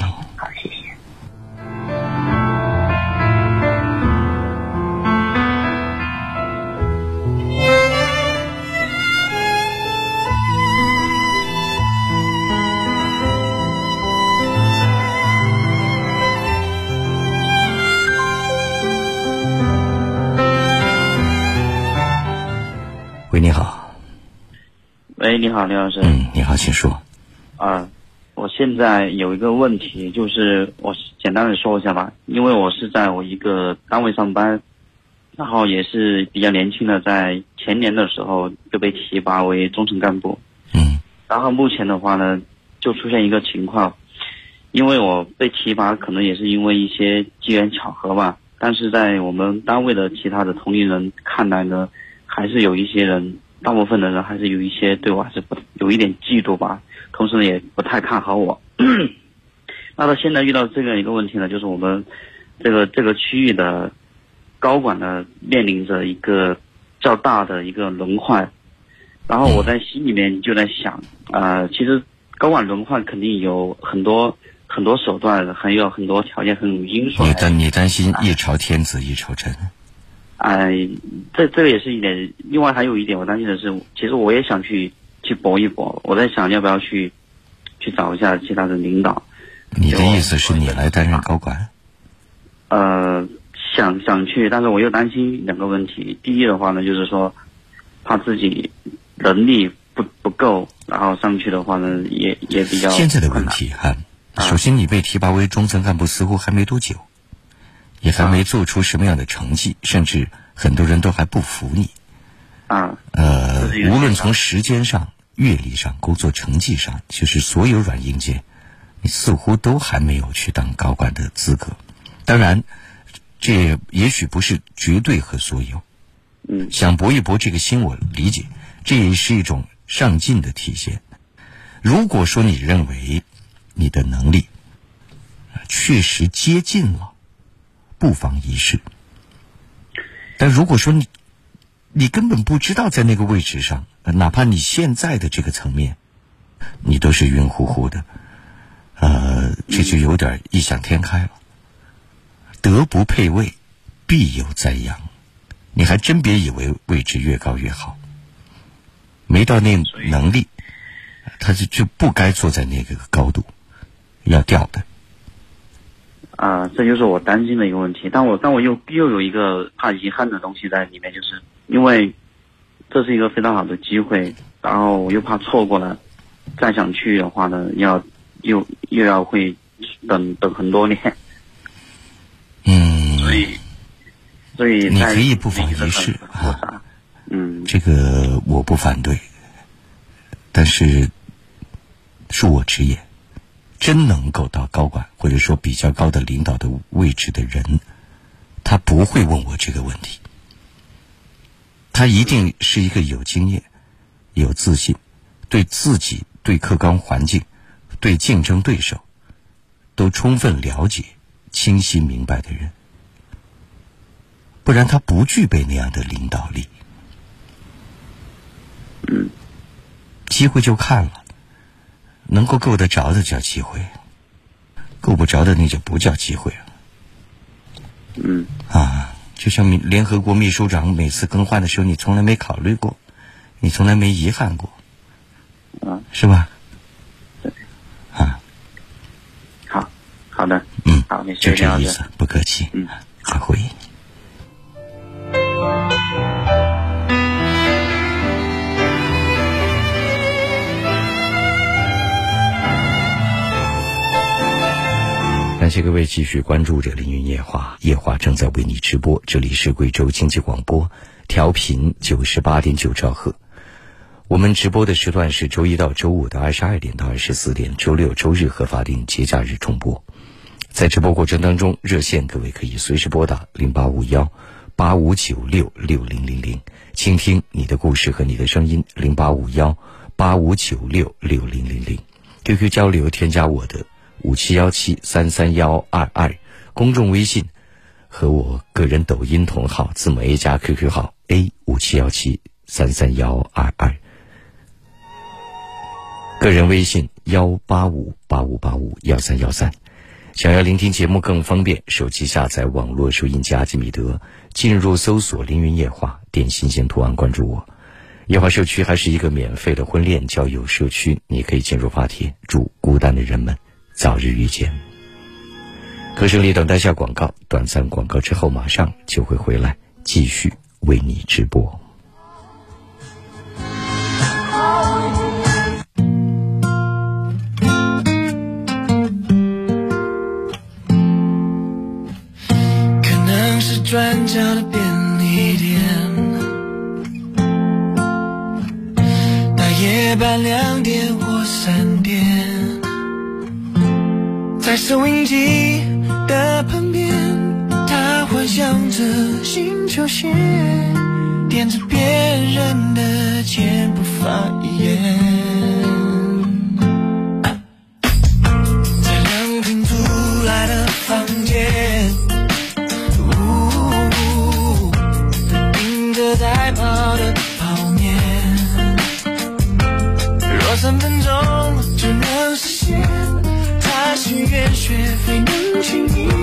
[SPEAKER 1] 喂，你好。
[SPEAKER 7] 喂，你好，李老师。
[SPEAKER 1] 嗯，你好，请说。
[SPEAKER 7] 啊，我现在有一个问题，就是我简单的说一下吧，因为我是在我一个单位上班，然后也是比较年轻的，在前年的时候就被提拔为中层干部，
[SPEAKER 1] 嗯
[SPEAKER 7] 然后目前的话呢，就出现一个情况，因为我被提拔，可能也是因为一些机缘巧合吧，但是在我们单位的其他的同龄人看来呢，还是有一些人，大部分的人还是有一些对我还是不有一点嫉妒吧，同时呢也不太看好我。那到现在遇到这个一个问题呢，就是我们这个这个区域的高管呢，面临着一个较大的一个轮换。然后我在心里面就在想，呃，其实高管轮换肯定有很多很多手段，还有很多条件，很有因素。
[SPEAKER 1] 你担你担心一朝天子一朝臣。
[SPEAKER 7] 哎，这这个也是一点。另外还有一点，我担心的是，其实我也想去去搏一搏。我在想要不要去去找一下其他的领导。
[SPEAKER 1] 你的意思是你来担任高管？
[SPEAKER 7] 呃，
[SPEAKER 5] 想想去，但是我又担心两个问题。第一的话呢，就是说怕自己能力不不够，然后上去的话呢，也也比较
[SPEAKER 1] 现在的问题哈，
[SPEAKER 5] 啊
[SPEAKER 1] 首先你被提拔为中层干部似乎还没多久，也还没做出什么样的成绩，甚至很多人都还不服你。
[SPEAKER 5] 啊，
[SPEAKER 1] 呃无论从时间上、阅历上、工作成绩上，就是所有软硬件，你似乎都还没有去当高管的资格。当然，这也许不是绝对和所有。
[SPEAKER 5] 嗯
[SPEAKER 1] 想搏一搏这个心，我理解，这也是一种上进的体现。如果说你认为你的能力呃确实接近了，不妨一试。但如果说你你根本不知道在那个位置上，呃哪怕你现在的这个层面，你都是晕乎乎的，呃，这就有点异想天开了。德不配位，必有灾殃。你还真别以为位置越高越好，没到那能力，他就就不该坐在那个高度，要掉的。
[SPEAKER 5] 啊，这就是我担心的一个问题。但我但我又又有一个怕遗憾的东西在里面，就是因为这是一个非常好的机会，然后我又怕错过了，再想去的话呢，要又又要会等等很多年，
[SPEAKER 1] 嗯，
[SPEAKER 5] 所以所以
[SPEAKER 1] 你可以不妨一试
[SPEAKER 5] 很复杂。嗯
[SPEAKER 1] 这个我不反对，但是恕我直言，真能够到高管或者说比较高的领导的位置的人，他不会问我这个问题。他一定是一个有经验、有自信，对自己、对客观环境、对竞争对手都充分了解、清晰明白的人。不然他不具备那样的领导力。机会就看了，能够够得着的叫机会，够不着的那就不叫机会了。
[SPEAKER 5] 嗯
[SPEAKER 1] 啊，就像秘联合国秘书长每次更换的时候，你从来没考虑过，你从来没遗憾过，
[SPEAKER 5] 啊，
[SPEAKER 1] 是吧？
[SPEAKER 5] 对，
[SPEAKER 1] 啊，
[SPEAKER 5] 好好的，
[SPEAKER 1] 嗯，
[SPEAKER 5] 好，你
[SPEAKER 1] 就
[SPEAKER 5] 这
[SPEAKER 1] 意思，不客气。
[SPEAKER 5] 嗯，
[SPEAKER 1] 再会。谢各位继续关注着《凌云夜话》，夜话正在为你直播，这里是贵州经济广播，调频九十八点九兆赫。我们直播的时段是周一到周五的二十二点到二十四点，周六、周日和法定节假日重播。在直播过程当中，热线各位可以随时拨打零八五幺八五九六六零零零，倾听你的故事和你的声音。零八五幺八五九六六零零零，QQ 交流添加我的五七幺七三三幺二二，公众微信和我个人抖音同号字母 A 加 QQ 号 A 五七幺七三三幺二二。个人微信幺八五八五八五幺三幺三，想要聆听节目更方便，手机下载网络收音机阿基米德，进入搜索“凌云夜话”，点心形图案关注我。夜话社区还是一个免费的婚恋交友社区，你可以进入发帖，祝孤单的人们早日遇见。歌声里等待下广告，短暂广告之后马上就会回来，继续为你直播。
[SPEAKER 8] 可能是转角的便利店，大夜班两点或三点，在收音机的旁边，他幻想着新球鞋，点着别人的肩不发一言。也最能轻
[SPEAKER 9] 易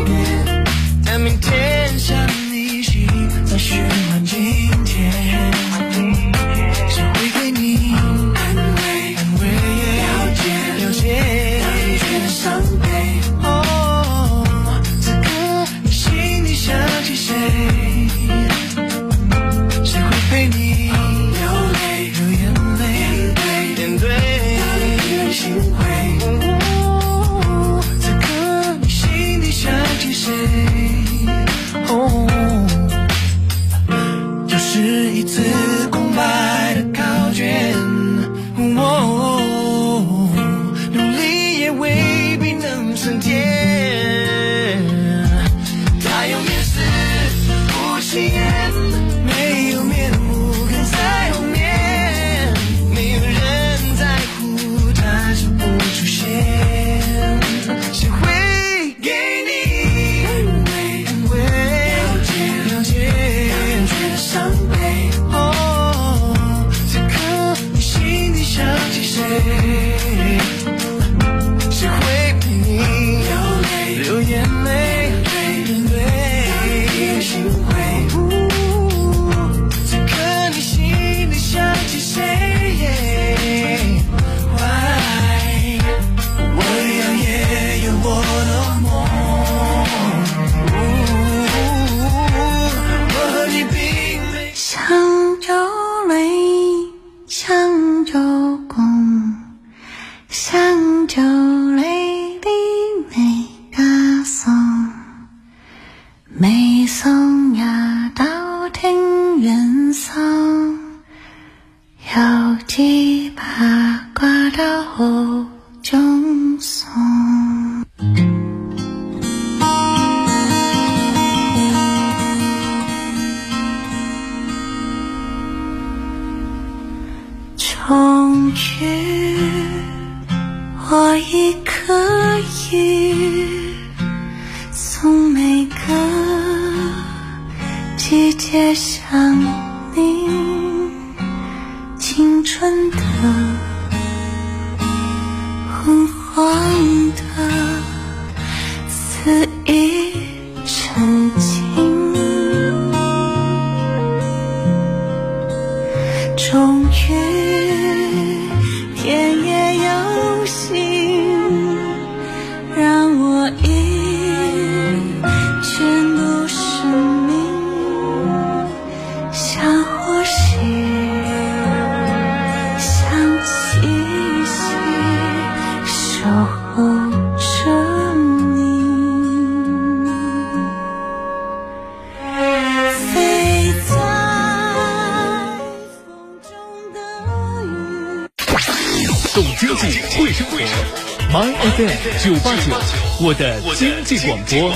[SPEAKER 9] 播。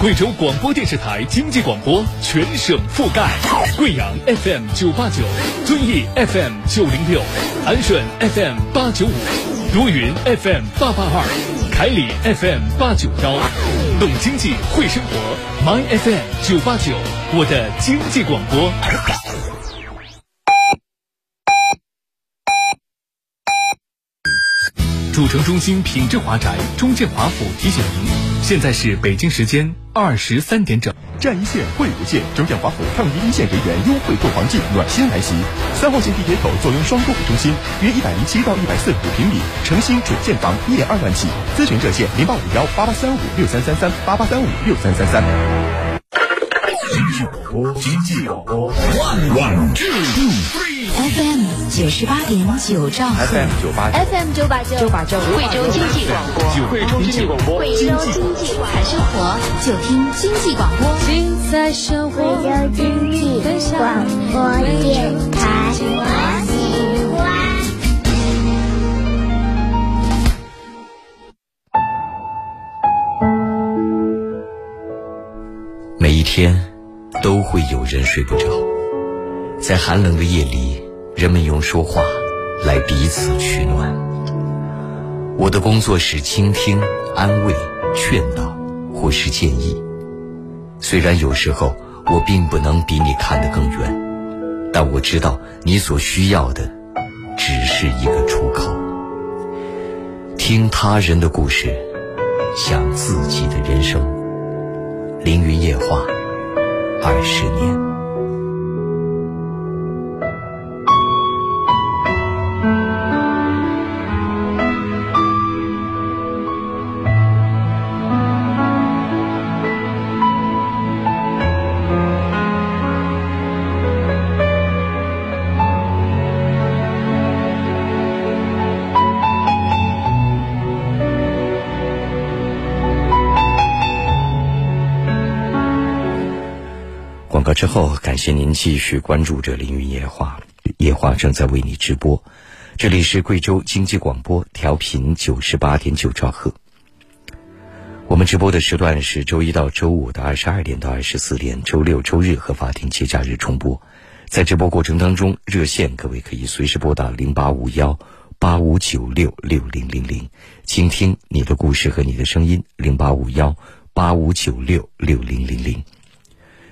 [SPEAKER 9] 贵州广播电视台经济广播全省覆盖，贵阳 FM 九八九，遵义 FM 九零六，安顺 FM 八九五，多云 FM 八八二，凯里 FM 八九幺。懂经济，会生活。My FM 九八九，我的经济广播。城中心品质华宅中建华府提醒您，现在是北京时间二十三点整。
[SPEAKER 4] 站一线会无限，中建华府抗疫一线人员优惠购房季暖心来袭。三号线地铁口坐拥双购物中心，约一百零七到一百四十五平米，诚心准建房一点二万起。咨询热线零八五幺八八三五六三三三八八三五六三三三。
[SPEAKER 3] 经济广播，one one two three。
[SPEAKER 2] FM 九十八点九兆赫。
[SPEAKER 1] FM 九八
[SPEAKER 10] FM 九八九。九八九。贵州经济广播，
[SPEAKER 9] 贵州经济广播，
[SPEAKER 10] 贵州经济快生活，
[SPEAKER 2] 就听经济广播。
[SPEAKER 10] 精彩生活，
[SPEAKER 11] 贵州经济广播电台，我喜欢。
[SPEAKER 1] 每一天都会有人睡不着，在寒冷的夜里，人们用说话来彼此取暖。我的工作是倾听、安慰、劝导，或是建议。虽然有时候我并不能比你看得更远，但我知道你所需要的只是一个出口。听他人的故事，想自己的人生。凌云夜话，二十年。之后，感谢您继续关注着凌云夜话，夜话正在为你直播。这里是贵州经济广播，调频九十八点九兆赫。我们直播的时段是周一到周五的二十二点到二十四点，周六、周日和法定节假日重播。在直播过程当中，热线各位可以随时拨打零八五幺八五九六六零零零，倾听你的故事和你的声音。零八五幺八五九六六零零零。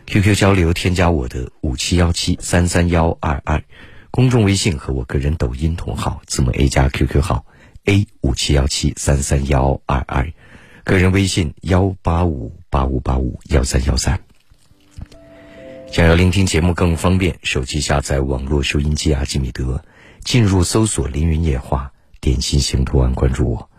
[SPEAKER 1] QQ 交流，添加我的五七幺七三三幺二二，公众微信和我个人抖音同号，字母 A 加 QQ 号 A 五七幺七三三幺二二，个人微信幺八五八五八五幺三幺三。想要聆听节目更方便，手机下载网络收音机阿基米德，进入搜索“凌云夜话”，点心形图案关注我。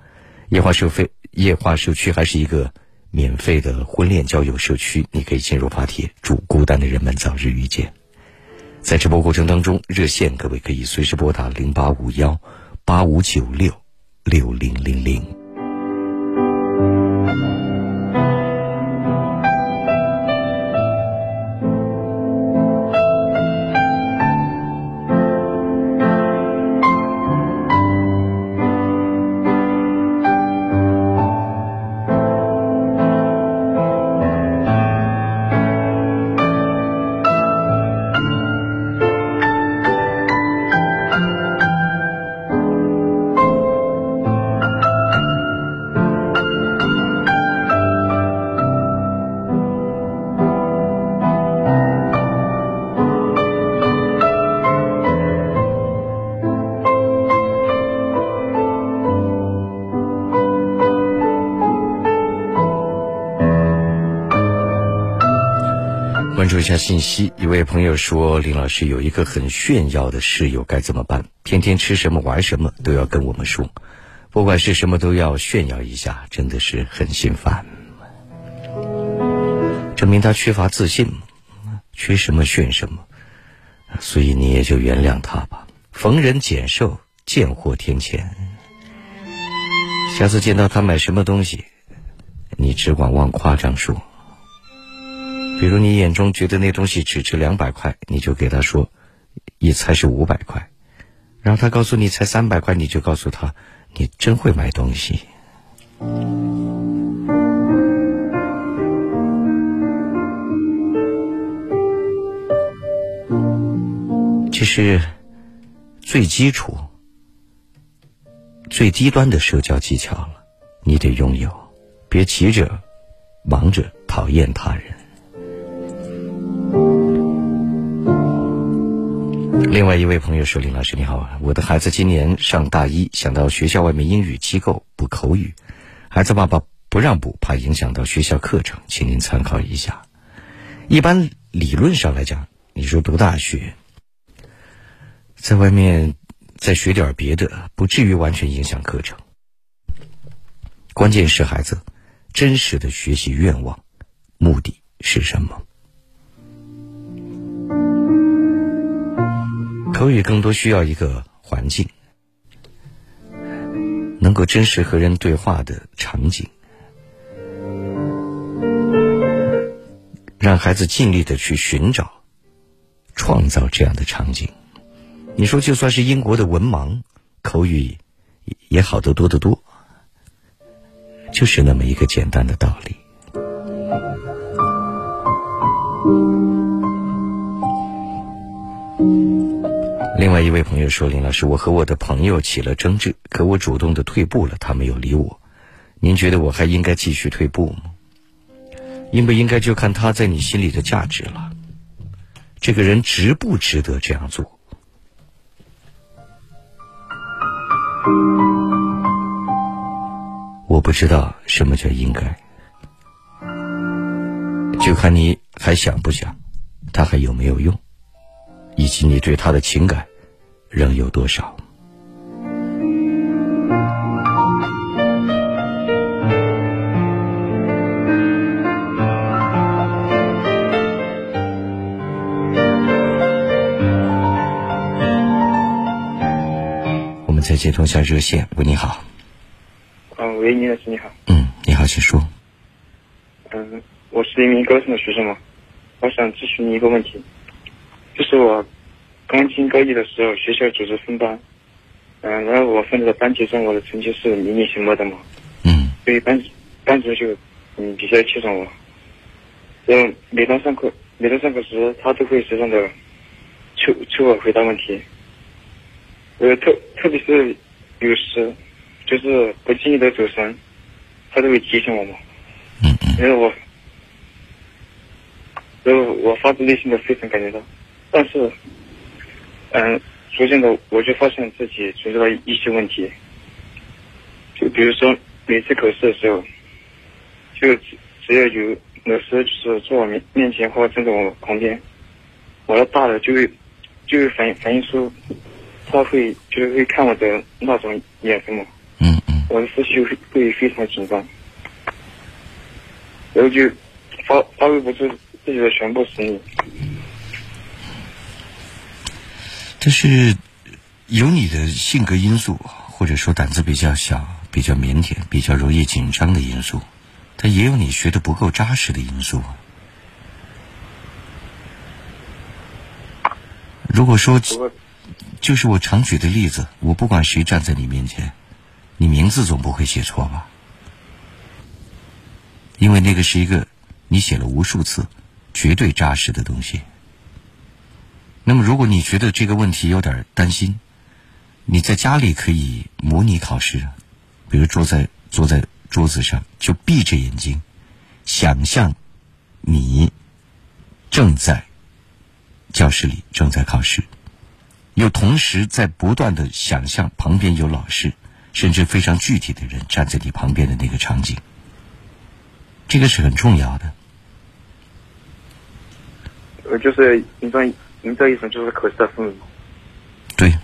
[SPEAKER 1] 夜话社费，夜话社区还是一个。免费的婚恋交友社区，你可以进入发帖，祝孤单的人们早日遇见。在直播过程当中，热线各位可以随时拨打零八五幺八五九六六零零零。注一下信息，一位朋友说：“林老师有一个很炫耀的室友，该怎么办？天天吃什么玩什么都要跟我们说，不管是什么都要炫耀一下，真的是很心烦。证明他缺乏自信，缺什么炫什么，所以你也就原谅他吧。逢人减寿，见货天钱。下次见到他买什么东西，你只管往夸张说。”比如你眼中觉得那东西只值两百块，你就给他说，一猜是五百块，然后他告诉你才三百块，你就告诉他，你真会买东西。这是最基础、最低端的社交技巧了，你得拥有，别急着、忙着讨厌他人。另外一位朋友说：“林老师你好，我的孩子今年上大一，想到学校外面英语机构补口语，孩子爸爸不让补，怕影响到学校课程，请您参考一下。一般理论上来讲，你说读大学，在外面再学点别的，不至于完全影响课程。关键是孩子真实的学习愿望、目的是什么？”口语更多需要一个环境，能够真实和人对话的场景，让孩子尽力的去寻找、创造这样的场景。你说，就算是英国的文盲，口语也好得多得多，就是那么一个简单的道理。另外一位朋友说：“林老师，我和我的朋友起了争执，可我主动的退步了，他没有理我。您觉得我还应该继续退步吗？应不应该就看他在你心里的价值了？这个人值不值得这样做？我不知道什么叫应该，就看你还想不想，他还有没有用。”以及你对他的情感仍有多少？我们再接通下热线。喂，你好。
[SPEAKER 12] 嗯，喂，倪老师，你好。
[SPEAKER 1] 嗯，你好，请说。
[SPEAKER 12] 嗯，我是一名高三的学生嘛，我想咨询你一个问题。就是我刚进高一的时候，学校组织分班，嗯，然后我分到的班级中，我的成绩是名列前茅的嘛，
[SPEAKER 1] 嗯，
[SPEAKER 12] 所以班班主任就嗯比较器重我，然后每当上课每当上课时，他都会时常的求求我回答问题，呃特特别是有时就是不经意的走神，他都会提醒我嘛，
[SPEAKER 1] 嗯嗯，
[SPEAKER 12] 然后我然后我发自内心的非常感觉到。但是，嗯，逐渐的我就发现自己存在了一些问题，就比如说每次考试的时候，就只只要有老师就是坐我面面前或站在我旁边，我的大脑就会就会反反映出他会就是会看我的那种眼神嘛，
[SPEAKER 1] 嗯嗯，
[SPEAKER 12] 我的思绪会会非常紧张，然后就发发挥不出自己的全部实力。
[SPEAKER 1] 这是有你的性格因素，或者说胆子比较小、比较腼腆、比较容易紧张的因素，但也有你学的不够扎实的因素。如果说，就是我常举的例子，我不管谁站在你面前，你名字总不会写错吧？因为那个是一个你写了无数次、绝对扎实的东西。那么，如果你觉得这个问题有点担心，你在家里可以模拟考试，比如坐在坐在桌子上，就闭着眼睛，想象你正在教室里正在考试，又同时在不断的想象旁边有老师，甚至非常具体的人站在你旁边的那个场景，这个是很重要的。
[SPEAKER 12] 呃，就是你说营造一种就是考试的氛围。
[SPEAKER 1] 对，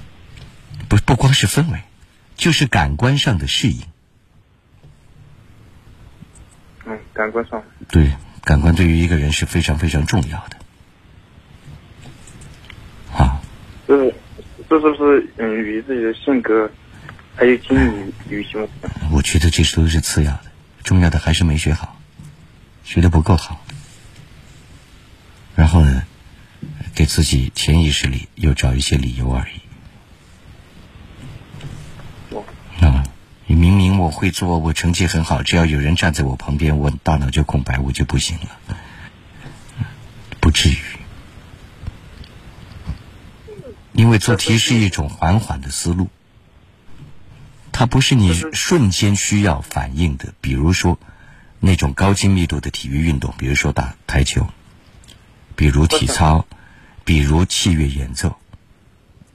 [SPEAKER 1] 不不光是氛围，就是感官上的适应。
[SPEAKER 12] 嗯，感官上。
[SPEAKER 1] 对，感官对于一个人是非常非常重要的。啊，
[SPEAKER 12] 这是这是不是嗯与自己的性格还有经历有相关？
[SPEAKER 1] 我觉得这都是次要的，重要的还是没学好，学的不够好。然后呢，给自己潜意识里又找一些理由而已。啊，你明明我会做，我成绩很好，只要有人站在我旁边，我大脑就空白，我就不行了，不至于。因为做题是一种缓缓的思路，它不是你瞬间需要反应的。比如说，那种高精密度的体育运动，比如说打台球，比如体操，比如器乐演奏。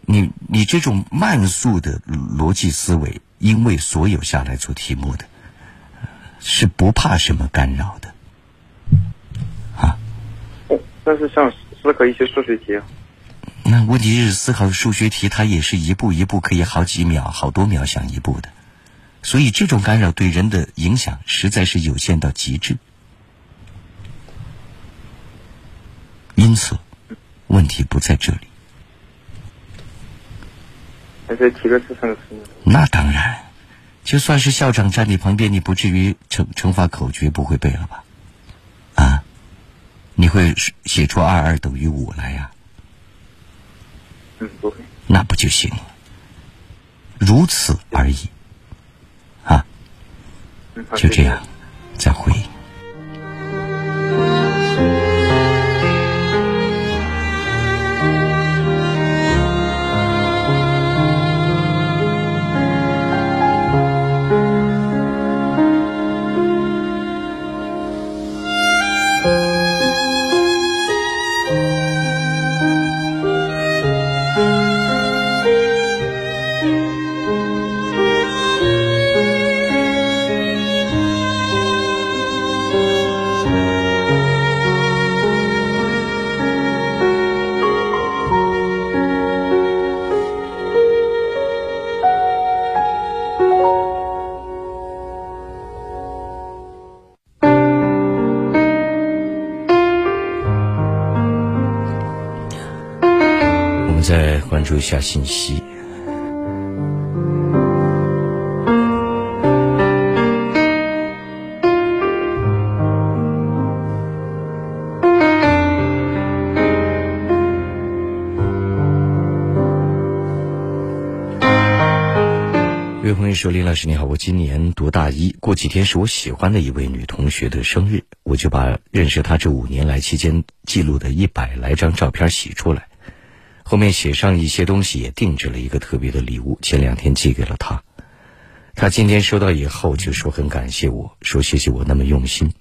[SPEAKER 1] 你你这种慢速的逻辑思维，因为所有下来做题目的，是不怕什么干扰的。啊，
[SPEAKER 12] 但是像思考一些数学题啊。
[SPEAKER 1] 那问题是思考数学题，它也是一步一步可以好几秒、好多秒想一步的，所以这种干扰对人的影响实在是有限到极致。因此，问题不在这里。那当然，就算是校长站你旁边，你不至于乘乘法口诀不会背了吧？啊，你会写出二二等于五来呀？
[SPEAKER 12] 嗯，不会。
[SPEAKER 1] 那不就行了？如此而已。啊，就这样，再会。下信息。有位朋友说：“林老师你好，我今年读大一，过几天是我喜欢的一位女同学的生日，我就把认识她这五年来期间记录的一百来张照片洗出来。”后面写上一些东西，也定制了一个特别的礼物，前两天寄给了他。他今天收到以后就说很感谢我，说谢谢我那么用心，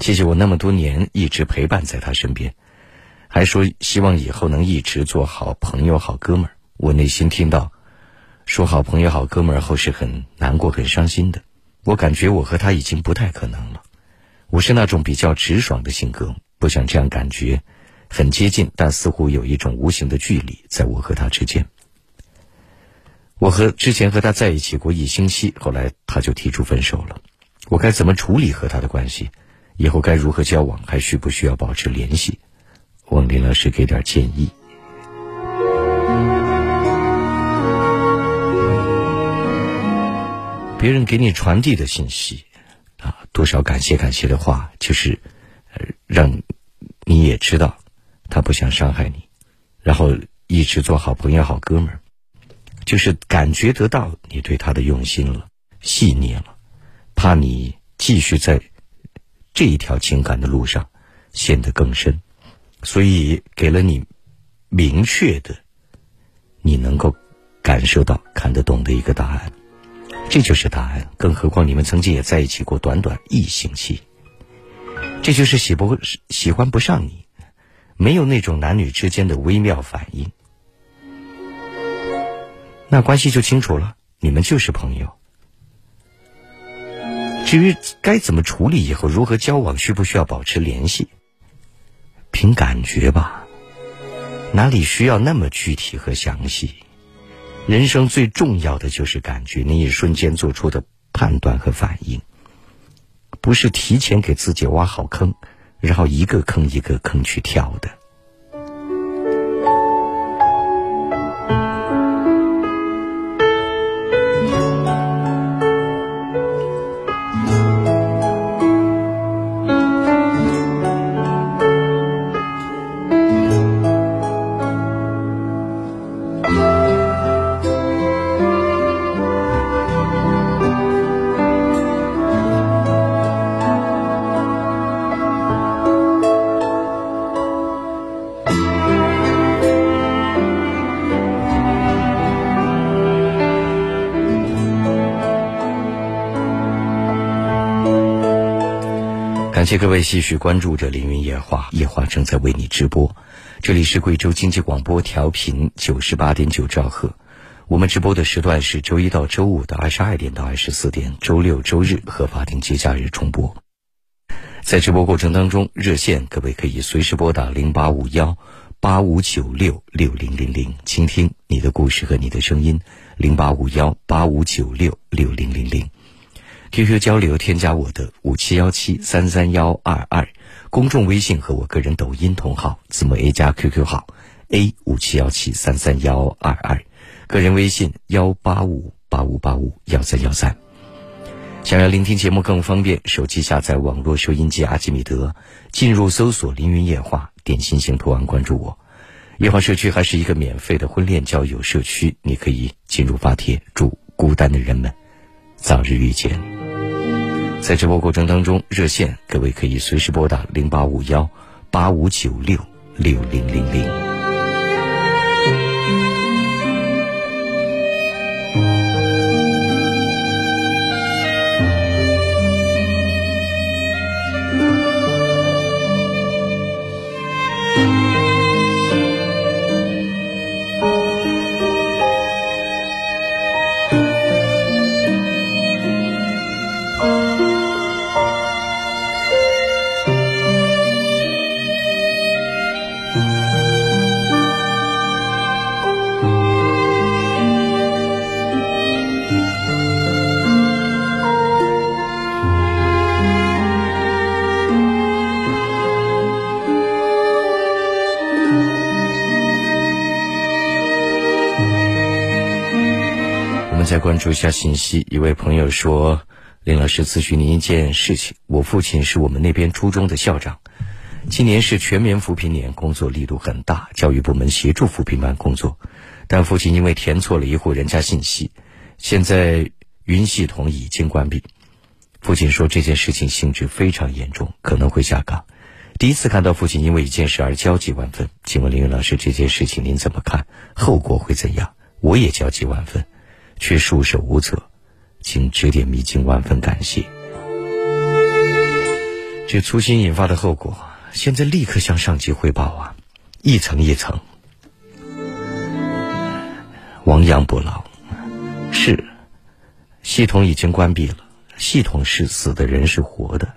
[SPEAKER 1] 谢谢我那么多年一直陪伴在他身边，还说希望以后能一直做好朋友、好哥们儿。我内心听到说好朋友、好哥们儿后是很难过、很伤心的。我感觉我和他已经不太可能了。我是那种比较直爽的性格，不想这样感觉。很接近但似乎有一种无形的距离在我和他之间。我和之前和他在一起过一星期后来他就提出分手了。我该怎么处理和他的关系？以后该如何交往？还需不需要保持联系？望林老师给点建议。别人给你传递的信息啊多少感谢感谢的话就是让你也知道他不想伤害你，然后一直做好朋友、好哥们儿，就是感觉得到你对他的用心了、细腻了，怕你继续在这一条情感的路上陷得更深，所以给了你明确的、你能够感受到、看得懂的一个答案。这就是答案，更何况你们曾经也在一起过短短一星期。这就是喜不喜欢不上你，没有那种男女之间的微妙反应，那关系就清楚了，你们就是朋友。至于该怎么处理，以后如何交往，需不需要保持联系，凭感觉吧，哪里需要那么具体和详细？人生最重要的就是感觉，那一瞬间做出的判断和反应，不是提前给自己挖好坑，然后一个坑一个坑去跳的。感谢各位继续关注着《凌云夜话》，夜话正在为你直播。这里是贵州经济广播调频九十八点九兆赫，我们直播的时段是周一到周五的二十二点到二十四点，周六周日和法定节假日重播。在直播过程当中，热线各位可以随时拨打零八五幺八五九六六零零零，倾听你的故事和你的声音。零八五幺八五九六六零零零。QQ 交流，添加我的五七幺七三三幺二二，公众微信和我个人抖音同号，字母 A 加 QQ 号 A 五七幺七三三幺二二，个人微信幺八五八五八五幺三幺三。想要聆听节目更方便，手机下载网络收音机阿基米德，进入搜索“凌云夜话”，点心形图案关注我。夜话社区还是一个免费的婚恋交友社区，你可以进入发帖，祝孤单的人们早日遇见。在直播过程当中，热线各位可以随时拨打零八五幺八五九六六零零零。再关注一下信息，一位朋友说：“林老师咨询您一件事情，我父亲是我们那边初中的校长，今年是全面扶贫年，工作力度很大，教育部门协助扶贫办工作，但父亲因为填错了一户人家信息，现在云系统已经关闭。父亲说这件事情性质非常严重，可能会下岗。第一次看到父亲因为一件事而焦急万分，请问林云老师这件事情您怎么看？后果会怎样？我也焦急万分。”却束手无策，请指点迷津，万分感谢。这粗心引发的后果，现在立刻向上级汇报啊！一层一层，亡羊补牢。是，系统已经关闭了，系统是死的，人是活的。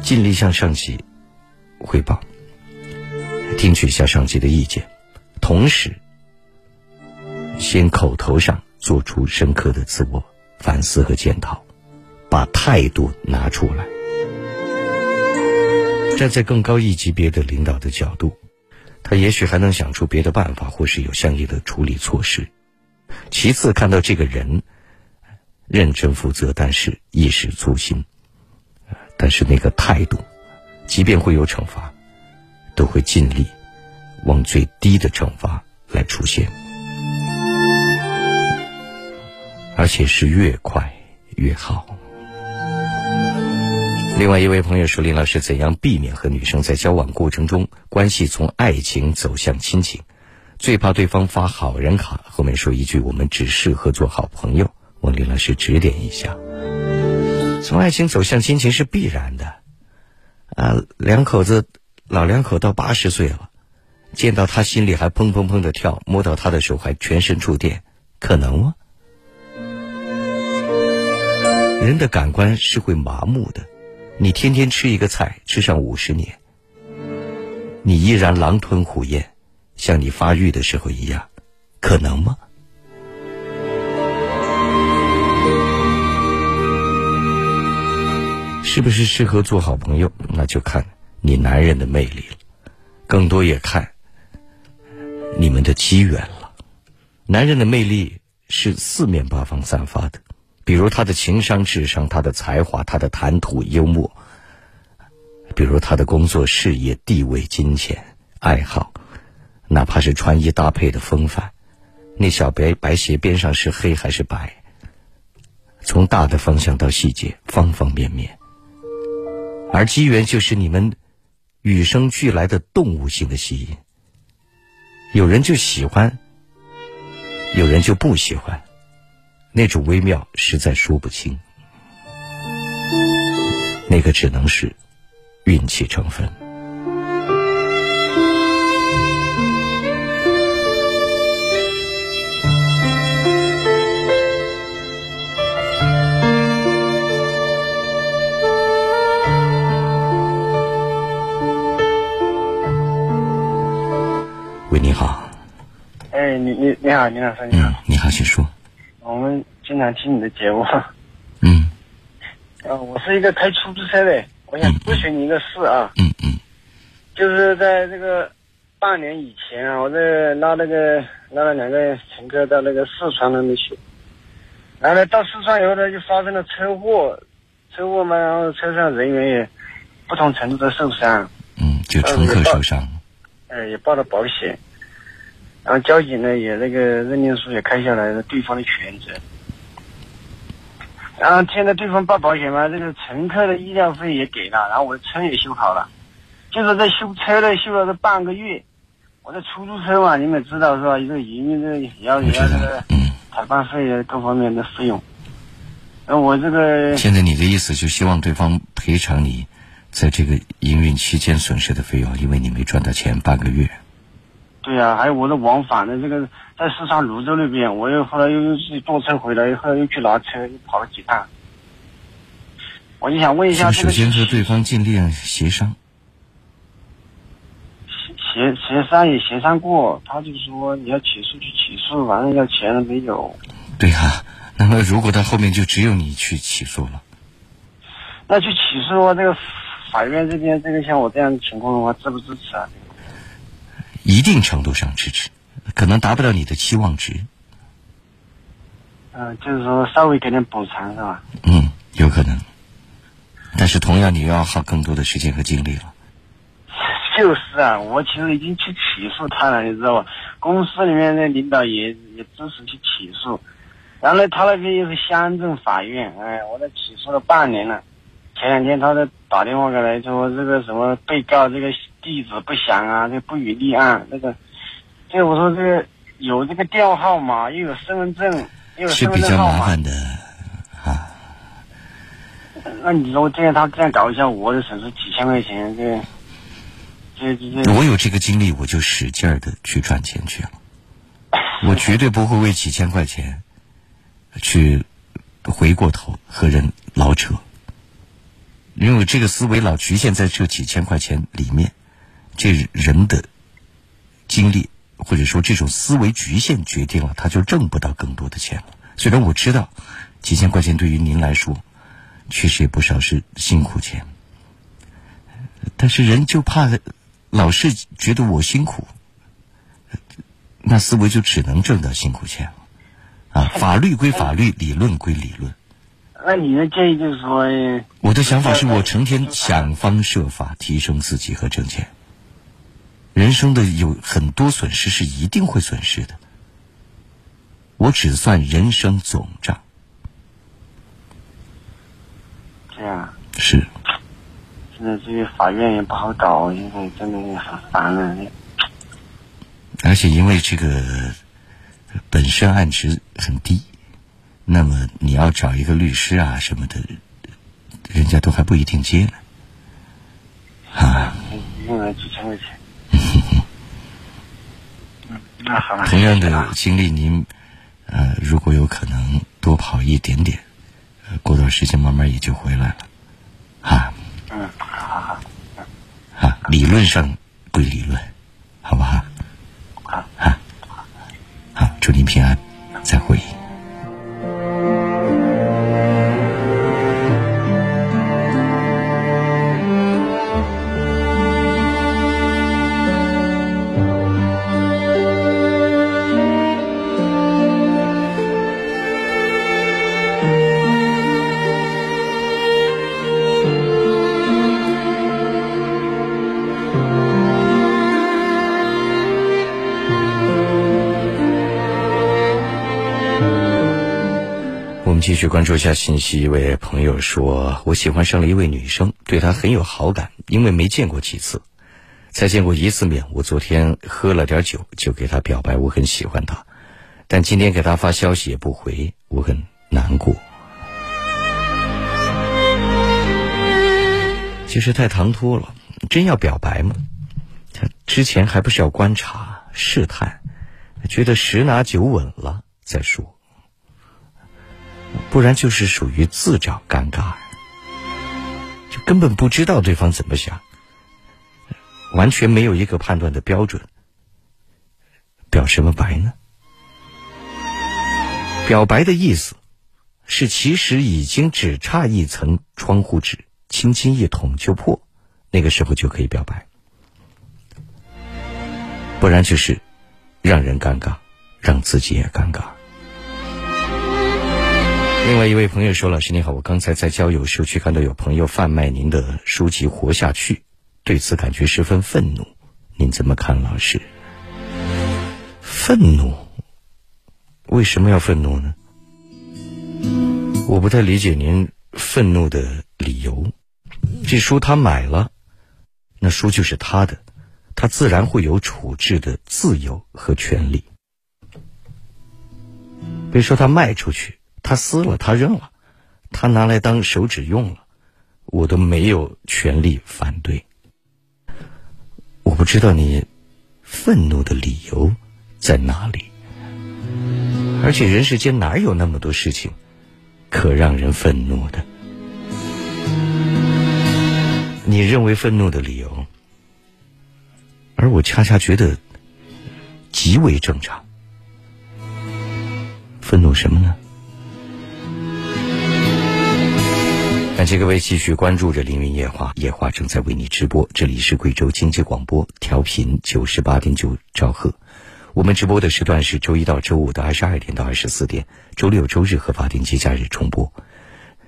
[SPEAKER 1] 尽力向上级汇报，听取一下上级的意见，同时。先口头上做出深刻的自我反思和检讨，把态度拿出来，站在更高一级别的领导的角度，他也许还能想出别的办法，或是有相应的处理措施。其次看到这个人认真负责，但是一时粗心，但是那个态度，即便会有惩罚，都会尽力往最低的惩罚来出现，而且是越快越好。另外一位朋友说：“林老师，怎样避免和女生在交往过程中关系从爱情走向亲情？最怕对方发好人卡，后面说一句‘我们只适合做好朋友’，问林老师指点一下。从爱情走向亲情是必然的，啊，两口子老两口到八十岁了，见到他心里还砰砰砰的跳，摸到他的手还全身触电，可能吗？人的感官是会麻木的。”你天天吃一个菜，吃上五十年，你依然狼吞虎咽，像你发育的时候一样，可能吗？是不是适合做好朋友？那就看你男人的魅力了，更多也看你们的机缘了。男人的魅力是四面八方散发的。比如他的情商、智商，他的才华，他的谈吐幽默；比如他的工作、事业、地位、金钱、爱好，哪怕是穿衣搭配的风范，那小白白鞋边上是黑还是白？从大的方向到细节，方方面面。而机缘就是你们与生俱来的动物性的吸引，有人就喜欢，有人就不喜欢。那种微妙，实在说不清。那个只能是运气成分。喂，你好。
[SPEAKER 13] 哎，你你你好，你好，你好。
[SPEAKER 1] 嗯，你好，请说。
[SPEAKER 13] 我们经常听你的节目。
[SPEAKER 1] 嗯。
[SPEAKER 13] 呃，我是一个开出租车的，我想咨询你一个事啊。
[SPEAKER 1] 嗯嗯。
[SPEAKER 13] 就是在这个半年以前啊，我在拉那个拉了两个乘客到那个四川那边去，然后呢到四川以后呢就发生了车祸，车祸嘛，然后车上人员也不同程度的受伤。
[SPEAKER 1] 嗯，就乘客受伤。
[SPEAKER 13] 呃，也报了保险。然后交警呢也那个认定书也开下来了，对方的全责。然后现在对方报保险嘛，这个乘客的医疗费也给了，然后我的车也修好了，就是在修车呢修了这半个月。我的出租车嘛，你们知道是吧？一个营运这要也要这个采办费啊各方面的费用。那我这个
[SPEAKER 1] 现在你的意思就希望对方赔偿你在这个营运期间损失的费用，因为你没赚到钱半个月。
[SPEAKER 13] 对呀，还有我的往返的这个在四川泸州那边，我又后来又又自己坐车回来，后来又去拿车，又跑了几趟。我就想问一下，
[SPEAKER 1] 首先和对方尽量协商。
[SPEAKER 13] 协协商也协商过，他就说你要起诉就起诉，反正要钱了没有。
[SPEAKER 1] 对呀，那么如果到后面就只有你去起诉了，
[SPEAKER 13] 那去起诉这个法院这边，这个像我这样的情况的话，支不支持啊？
[SPEAKER 1] 一定程度上支持，可能达不到你的期望值。
[SPEAKER 13] 嗯，就是说稍微给点补偿是吧？
[SPEAKER 1] 嗯，有可能，但是同样你又要耗更多的时间和精力了。
[SPEAKER 13] 就是啊，我其实已经去起诉他了，你知道吧？公司里面的领导也也支持去起诉，然后呢，他那边又是乡镇法院，哎，我都起诉了半年了。前两天他在打电话过来说这个什么被告这个。地址不详啊，这不予立案。那个，这我说这个有这个电话号码，又有身份证，又有身份证号码。
[SPEAKER 1] 是比较麻烦的啊。
[SPEAKER 13] 那你说这样他这样搞一下，我得损失几千块钱，这这这。
[SPEAKER 1] 我有这个精力，我就使劲儿的去赚钱去了。我绝对不会为几千块钱去回过头和人老扯，因为我这个思维老局限在这几千块钱里面。这人的经历，或者说这种思维局限，决定了他就挣不到更多的钱了。虽然我知道几千块钱对于您来说确实也不少是辛苦钱，但是人就怕老是觉得我辛苦，那思维就只能挣到辛苦钱了。啊，法律归法律，理论归理论。
[SPEAKER 13] 那你的建议就是说，
[SPEAKER 1] 我的想法是我成天想方设法提升自己和挣钱。人生的有很多损失是一定会损失的，我只算人生总账。
[SPEAKER 13] 这样
[SPEAKER 1] 是，
[SPEAKER 13] 现在这个法院也不好搞，现在真的很烦了。
[SPEAKER 1] 而且因为这个本身案值很低，那么你要找一个律师啊什么的，人家都还不一定接呢。啊，
[SPEAKER 13] 用了几千块钱。
[SPEAKER 1] 同样的经历，您呃，如果有可能多跑一点点，呃过段时间慢慢也就回来了。哈，
[SPEAKER 13] 嗯，好好好。
[SPEAKER 1] 啊，理论上归理论，好不好？
[SPEAKER 13] 好，
[SPEAKER 1] 啊，好，祝您平安，再会。继续关注一下信息。一位朋友说：“我喜欢上了一位女生，对她很有好感，因为没见过几次，才见过一次面。我昨天喝了点酒，就给她表白我很喜欢她，但今天给她发消息也不回，我很难过。其实太唐突了，真要表白吗？他之前还不是要观察、试探，觉得十拿九稳了再说。”不然就是属于自找尴尬，就根本不知道对方怎么想，完全没有一个判断的标准。表什么白呢？表白的意思是，其实已经只差一层窗户纸，轻轻一捅就破，那个时候就可以表白。不然就是让人尴尬，让自己也尴尬。另外一位朋友说：“老师你好，我刚才在交友社区看到有朋友贩卖您的书籍《活下去》，对此感觉十分愤怒，您怎么看，老师？愤怒？为什么要愤怒呢？我不太理解您愤怒的理由。这书他买了，那书就是他的，他自然会有处置的自由和权利。别说他卖出去。”他撕了，他扔了，他拿来当手指用了，我都没有权利反对。我不知道你愤怒的理由在哪里，而且人世间哪有那么多事情可让人愤怒的？你认为愤怒的理由，而我恰恰觉得极为正常。愤怒什么呢？感谢各位继续关注着《凌云夜话》，夜话正在为你直播。这里是贵州经济广播，调频九十八点九兆赫。我们直播的时段是周一到周五的二十二点到二十四点，周六、周日和法定节假日重播。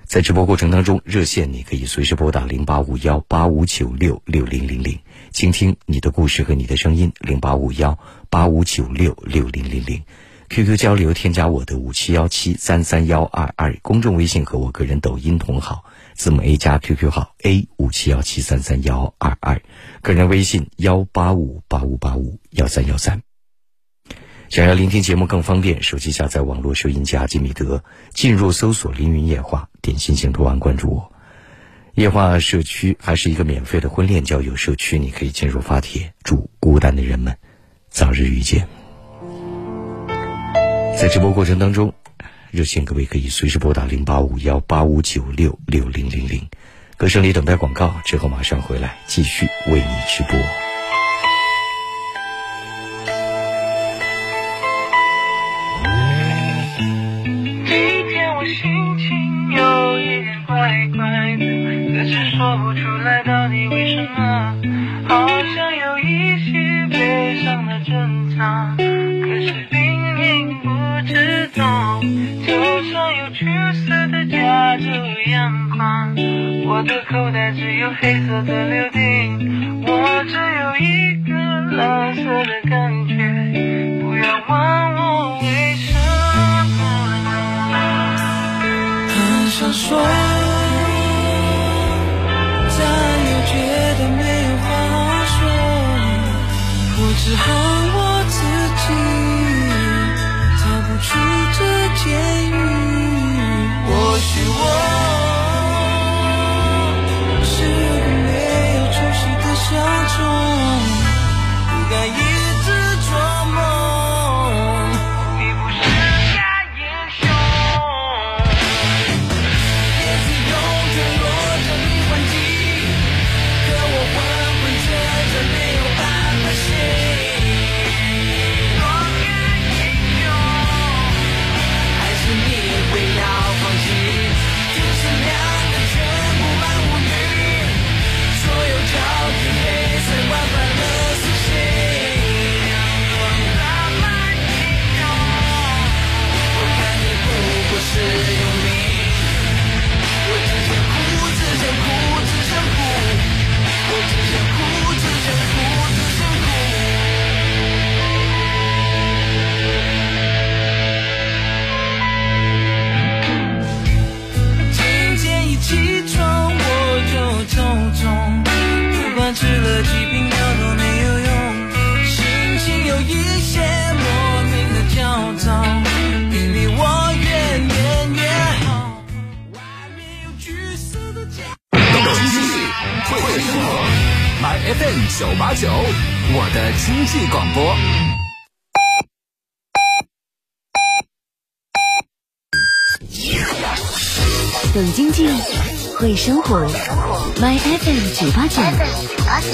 [SPEAKER 1] 在直播过程当中，热线你可以随时拨打零八五幺八五九六六零零零，倾听你的故事和你的声音。零八五幺八五九六六零零零，QQ 交流添加我的五七幺七三三幺二二，公众微信和我个人抖音同号。字母 A 加 QQ 号 A 五七幺七三三幺二二，个人微信幺八五八五八五幺三幺三。想要聆听节目更方便，手机下载网络收音机阿基米德，进入搜索“凌云夜话”，点心形图案关注我。夜话社区还是一个免费的婚恋交友社区，你可以进入发帖，祝孤单的人们早日遇见。在直播过程当中。热线各位可以随时拨打零八五幺八五九六六零零零，歌声里等待广告之后马上回来继续为你直播。
[SPEAKER 8] 住阳光我的口袋只有黑色的柳丁，我只有一个蓝色的感觉，不要问我为什么。很想说，但又觉得没有话说，我只好
[SPEAKER 3] FM 九八九，我的经济广播。
[SPEAKER 2] 懂经济，会生活。My FM 九八九，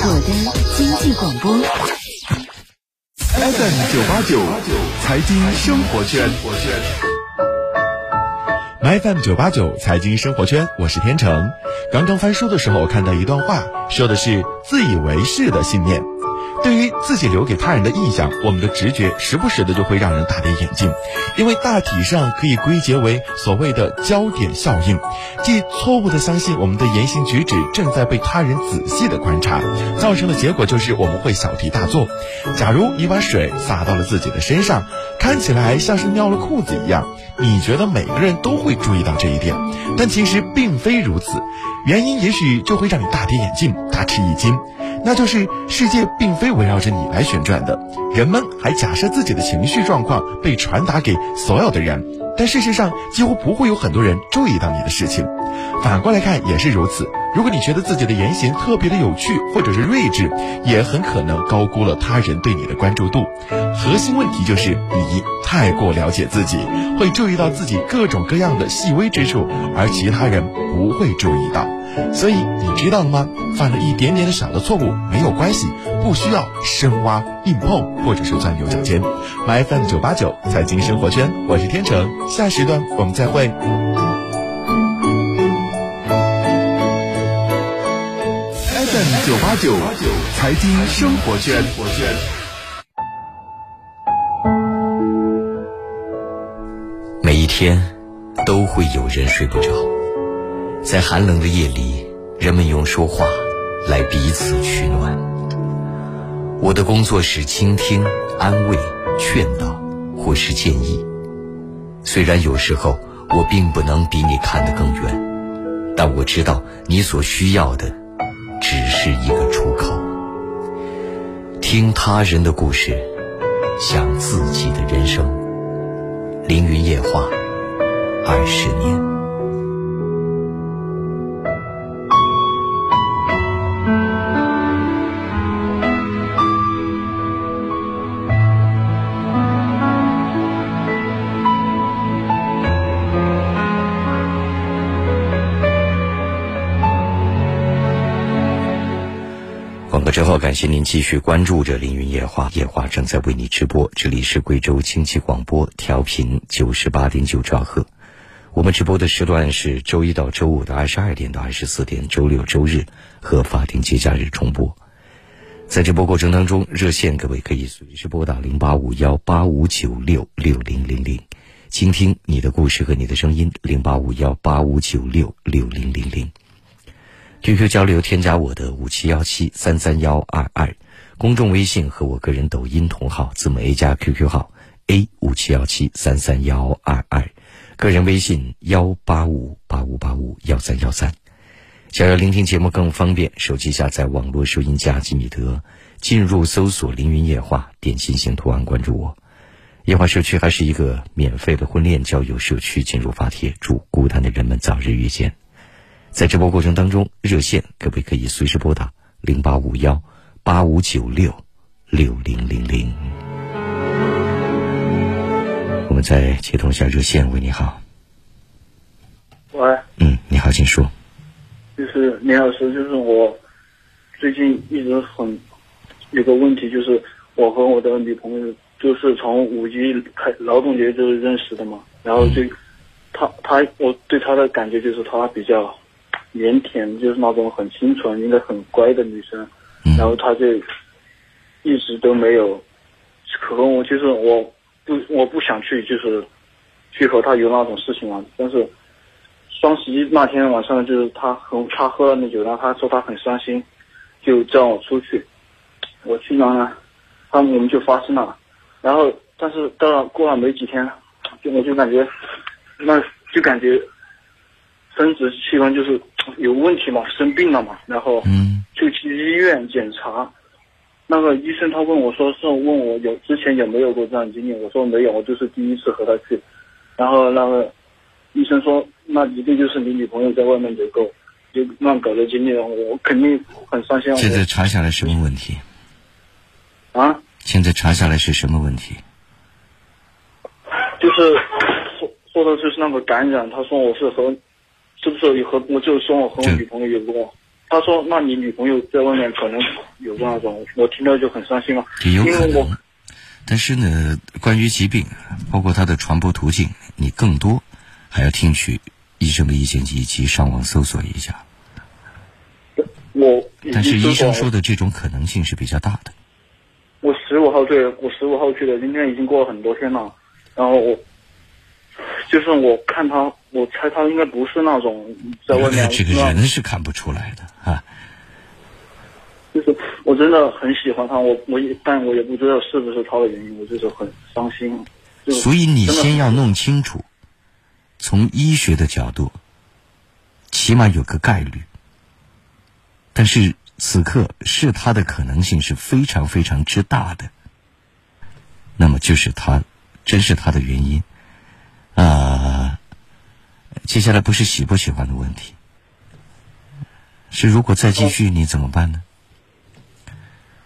[SPEAKER 2] 我的经济广播。
[SPEAKER 3] FM 九八九，财经生活圈。
[SPEAKER 4] My FM 九八九财经生活圈，我是天成。刚刚翻书的时候看到一段话，说的是自以为是的信念。对于自己留给他人的印象，我们的直觉时不时的就会让人大跌眼镜，因为大体上可以归结为所谓的焦点效应，即错误的相信我们的言行举止正在被他人仔细的观察，造成的结果就是我们会小题大做。假如你把水洒到了自己的身上，看起来像是尿了裤子一样，你觉得每个人都会注意到这一点，但其实并非如此，原因也许就会让你大跌眼镜、大吃一惊。那就是世界并非围绕着你来旋转的，人们还假设自己的情绪状况被传达给所有的人，但事实上几乎不会有很多人注意到你的事情。反过来看也是如此，如果你觉得自己的言行特别的有趣或者是睿智，也很可能高估了他人对你的关注度。核心问题就是你太过了解自己，会注意到自己各种各样的细微之处，而其他人不会注意到。所以你知道了吗？犯了一点点的小的错误没有关系，不需要深挖硬碰或者是钻牛角尖。My FM 九八九财经生活圈，我是天成，下时段我们再会。
[SPEAKER 3] FM 九八九，财经生活圈。
[SPEAKER 1] 每一天都会有人睡不着，在寒冷的夜里，人们用说话来彼此取暖。我的工作是倾听、安慰、劝导或是建议。虽然有时候我并不能比你看得更远，但我知道你所需要的只是一个出口。听他人的故事，想自己的人生。凌云夜话，二十年。之后，感谢您继续关注着凌云夜话，夜话正在为你直播，这里是贵州经济广播，调频九十八点九兆赫。我们直播的时段是周一到周五的二十二点到二十四点，周六周日和法定节假日重播。在直播过程当中，热线各位可以随时拨打零八五幺八五九六六零零零，倾听你的故事和你的声音，零八五幺八五九六六零零零。QQ 交流添加我的五七幺七三三幺二二，公众微信和我个人抖音同号字母 A 加 QQ 号 A 五七幺七三三幺二二，个人微信幺八五八五八五幺三幺三。想要聆听节目更方便，手机下载网络收音机吉米德，进入搜索“凌云夜话”，点心形图案关注我。夜话社区还是一个免费的婚恋交友社区，进入发帖，祝孤单的人们早日遇见。在直播过程当中，热线可不可以随时拨打零八五幺八五九六六零零零？我们再接通一下热线，喂，你好。
[SPEAKER 14] 喂，
[SPEAKER 1] 嗯，你好，请说。
[SPEAKER 14] 就是林老师，就是我最近一直很有个问题，就是我和我的女朋友就是从五一开劳动节就是认识的嘛，然后就她她我对她的感觉就是她比较腼腆，就是那种很清纯、应该很乖的女生，然后她就一直都没有可能我就是我不我不想去就是去和她有那种事情嘛，但是。双十一那天晚上，就是他和他喝了那酒，然后他说他很伤心，就叫我出去。我去了，他们我们就发生了。然后，但是到了过了没几天，就我就感觉，那就感觉生殖器官就是有问题嘛，生病了嘛。然后就去医院检查，那个医生他问我说是问我有之前有没有过这样经历，我说没有，我就是第一次和他去。然后那个。医生说，那一定就是你女朋友在外面有个有乱搞的经历，我肯定很伤心。
[SPEAKER 1] 现在查下来什么问题？
[SPEAKER 14] 啊？
[SPEAKER 1] 现在查下来是什么问题？
[SPEAKER 14] 就是说说的就是那个感染，他说我是和是不是有和我就说我和我女朋友有过，他说那你女朋友在外面可能有过那种，我听到就很伤心了。
[SPEAKER 1] 也有可能，但是呢，关于疾病，包括它的传播途径，你更多。还要听取医生的意见以及上网搜索一下。
[SPEAKER 14] 我
[SPEAKER 1] 但是医生说的这种可能性是比较大的。
[SPEAKER 14] 我十五号去，我十五号去的，今天已经过了很多天了。然后我就是我看他，我猜他应该不是那种在外面。
[SPEAKER 1] 这个人是看不出来的啊。
[SPEAKER 14] 就是我真的很喜欢他，我我也但我也不知道是不是他的原因，我就是很伤心。
[SPEAKER 1] 所以你先要弄清楚。从医学的角度，起码有个概率。但是此刻是他的可能性是非常非常之大的。那么就是他，真是他的原因。啊，接下来不是喜不喜欢的问题，是如果再继续你怎么办呢？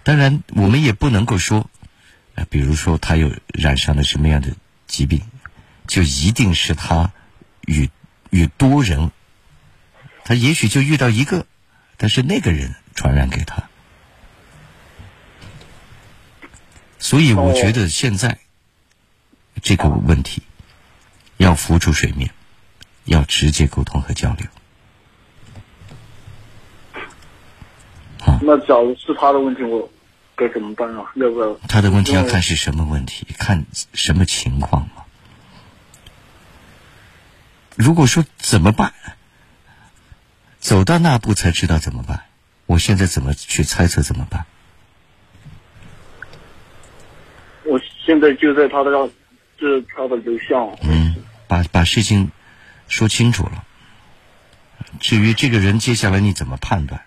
[SPEAKER 1] 当然，我们也不能够说，啊，比如说他又染上了什么样的疾病，就一定是他。与与多人，他也许就遇到一个，但是那个人传染给他，所以我觉得现在这个问题要浮出水面，要直接沟通和交流。
[SPEAKER 14] 那假如是他的问题，我该怎么办啊？要不要？
[SPEAKER 1] 他的问题要看是什么问题，看什么情况嘛。如果说怎么办，走到那步才知道怎么办。我现在怎么去猜测怎么办？
[SPEAKER 14] 我现在就在他的，这他的楼下。
[SPEAKER 1] 嗯，把把事情说清楚了。至于这个人接下来你怎么判断，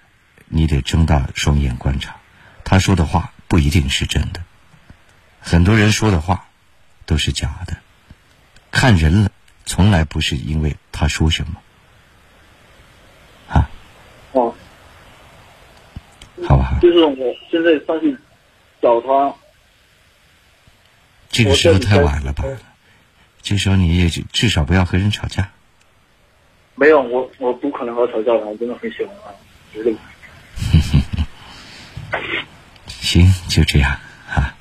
[SPEAKER 1] 你得睁大双眼观察。他说的话不一定是真的，很多人说的话都是假的，看人了。从来不是因为他说什么，啊，
[SPEAKER 14] 哦，
[SPEAKER 1] 好吧，
[SPEAKER 14] 就是我现在上去找他，
[SPEAKER 1] 这个时候太晚了吧？这时候你也至少不要和人吵架。
[SPEAKER 14] 没有，我我不可能和他吵架的，我真的很喜欢他，绝对。
[SPEAKER 1] 行，就这样啊，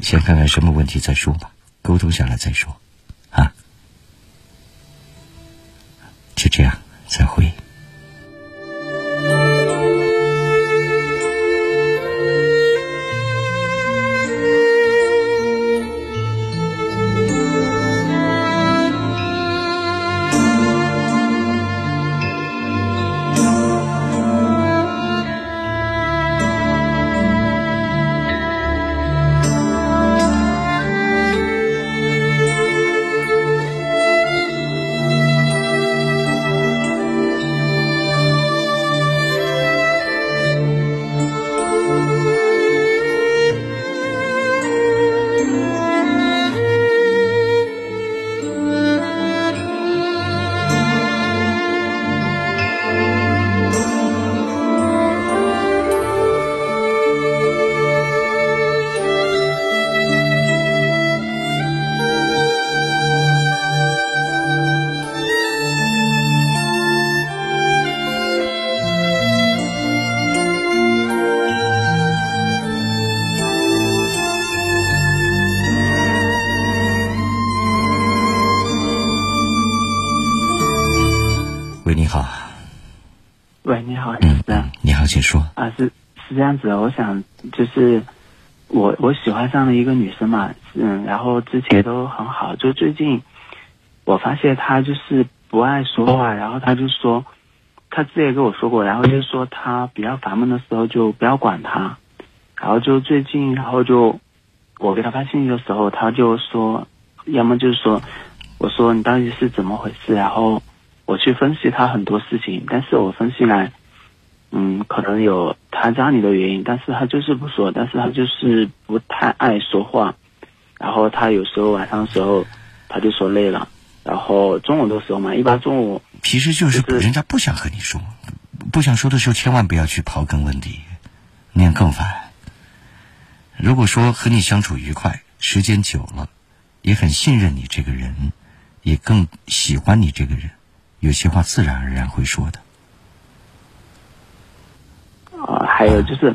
[SPEAKER 1] 先看看什么问题再说吧，沟通下来再说，啊。就这样，再会。
[SPEAKER 15] 上了一个女生嘛，嗯，然后之前都很好，就最近我发现她就是不爱说话，然后她就说，她之前也跟我说过，然后就说她比较烦闷的时候就不要管她，然后就最近，然后就我给她发信息的时候，她就说，要么就是说，我说你到底是怎么回事，然后我去分析她很多事情，但是我分析来。嗯，可能有他家里的原因，但是他就是不说，但是他就是不太爱说话，然后他有时候晚上的时候他就说累了，然后中午的时候嘛，一般中午
[SPEAKER 1] 其实就是人家不想和你说，不想说的时候千万不要去刨根问底，那样更烦。如果说和你相处愉快，时间久了，也很信任你这个人，也更喜欢你这个人，有些话自然而然会说的。
[SPEAKER 15] 啊，还有就是，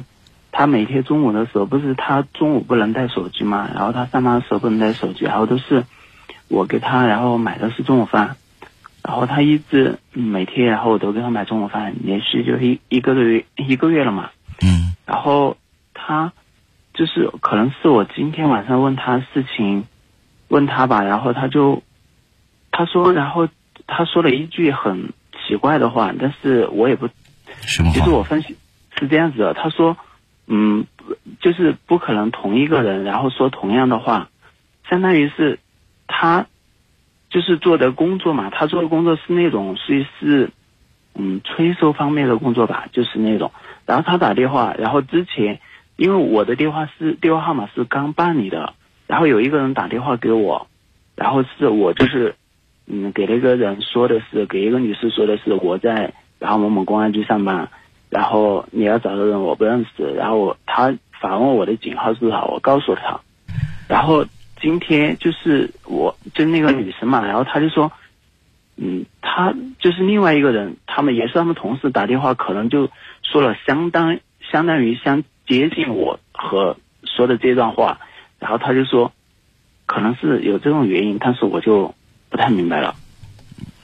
[SPEAKER 15] 他每天中午的时候，不是他中午不能带手机嘛，然后他上班的时候不能带手机，然后都是我给他，然后买的是中午饭，然后他一直每天，然后我都给他买中午饭，连续就一一个多月一个月了嘛。
[SPEAKER 1] 嗯。
[SPEAKER 15] 然后他就是可能是我今天晚上问他事情，问他吧，然后他就他说，然后他说了一句很奇怪的话，但是我也不，
[SPEAKER 1] 什么
[SPEAKER 15] 其实我分析。是这样子的，他说，嗯，就是不可能同一个人，然后说同样的话，相当于是他就是做的工作嘛，他做的工作是那种属于是嗯催收方面的工作吧，就是那种。然后他打电话，然后之前因为我的电话是电话号码是刚办理的，然后有一个人打电话给我，然后是我就是嗯给那个人说的是给一个女士说的是我在然后某某公安局上班。然后你要找的人我不认识，然后我他反问我的警号是多少，我告诉他。然后今天就是我就那个女生嘛，然后他就说，嗯，他就是另外一个人，他们也是他们同事打电话，可能就说了相当相当于相接近我和说的这段话，然后他就说，可能是有这种原因，但是我就不太明白了。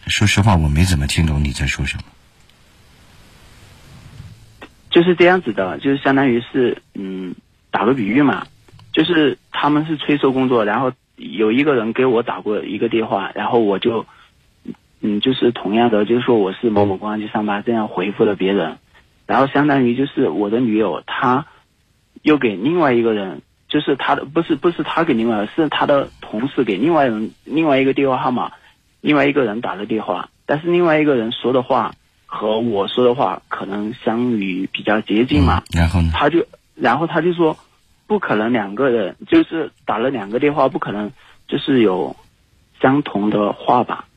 [SPEAKER 1] 说实话，我没怎么听懂你在说什么。
[SPEAKER 15] 就是这样子的，就是相当于是，嗯，打个比喻嘛，就是他们是催收工作，然后有一个人给我打过一个电话，然后我就，嗯，就是同样的，就是说我是某某公安局上班，这样回复了别人，然后相当于就是我的女友，她又给另外一个人，就是他的不是不是他给另外，是他的同事给另外人另外一个电话号码，另外一个人打的电话，但是另外一个人说的话。和我说的话可能相与比较接近嘛，
[SPEAKER 1] 然后呢？
[SPEAKER 15] 他就，然后他就说，不可能两个人就是打了两个电话，不可能就是有相同的话吧，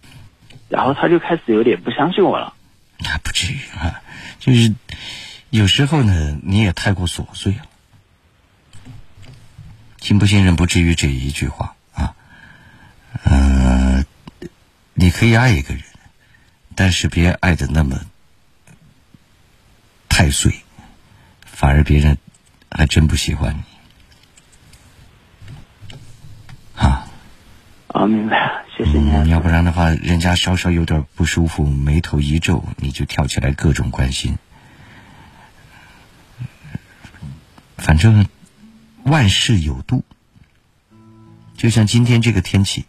[SPEAKER 15] 然后他就开始有点不相信我了。
[SPEAKER 1] 那不至于啊，就是有时候呢，你也太过琐碎了，信不信任不至于这一句话啊，呃，你可以爱一个人。但是别爱的那么太碎，反而别人还真不喜欢你。啊，
[SPEAKER 15] 啊，明白了，谢谢你。
[SPEAKER 1] 要不然的话，人家稍稍有点不舒服，眉头一皱，你就跳起来各种关心。反正万事有度，就像今天这个天气，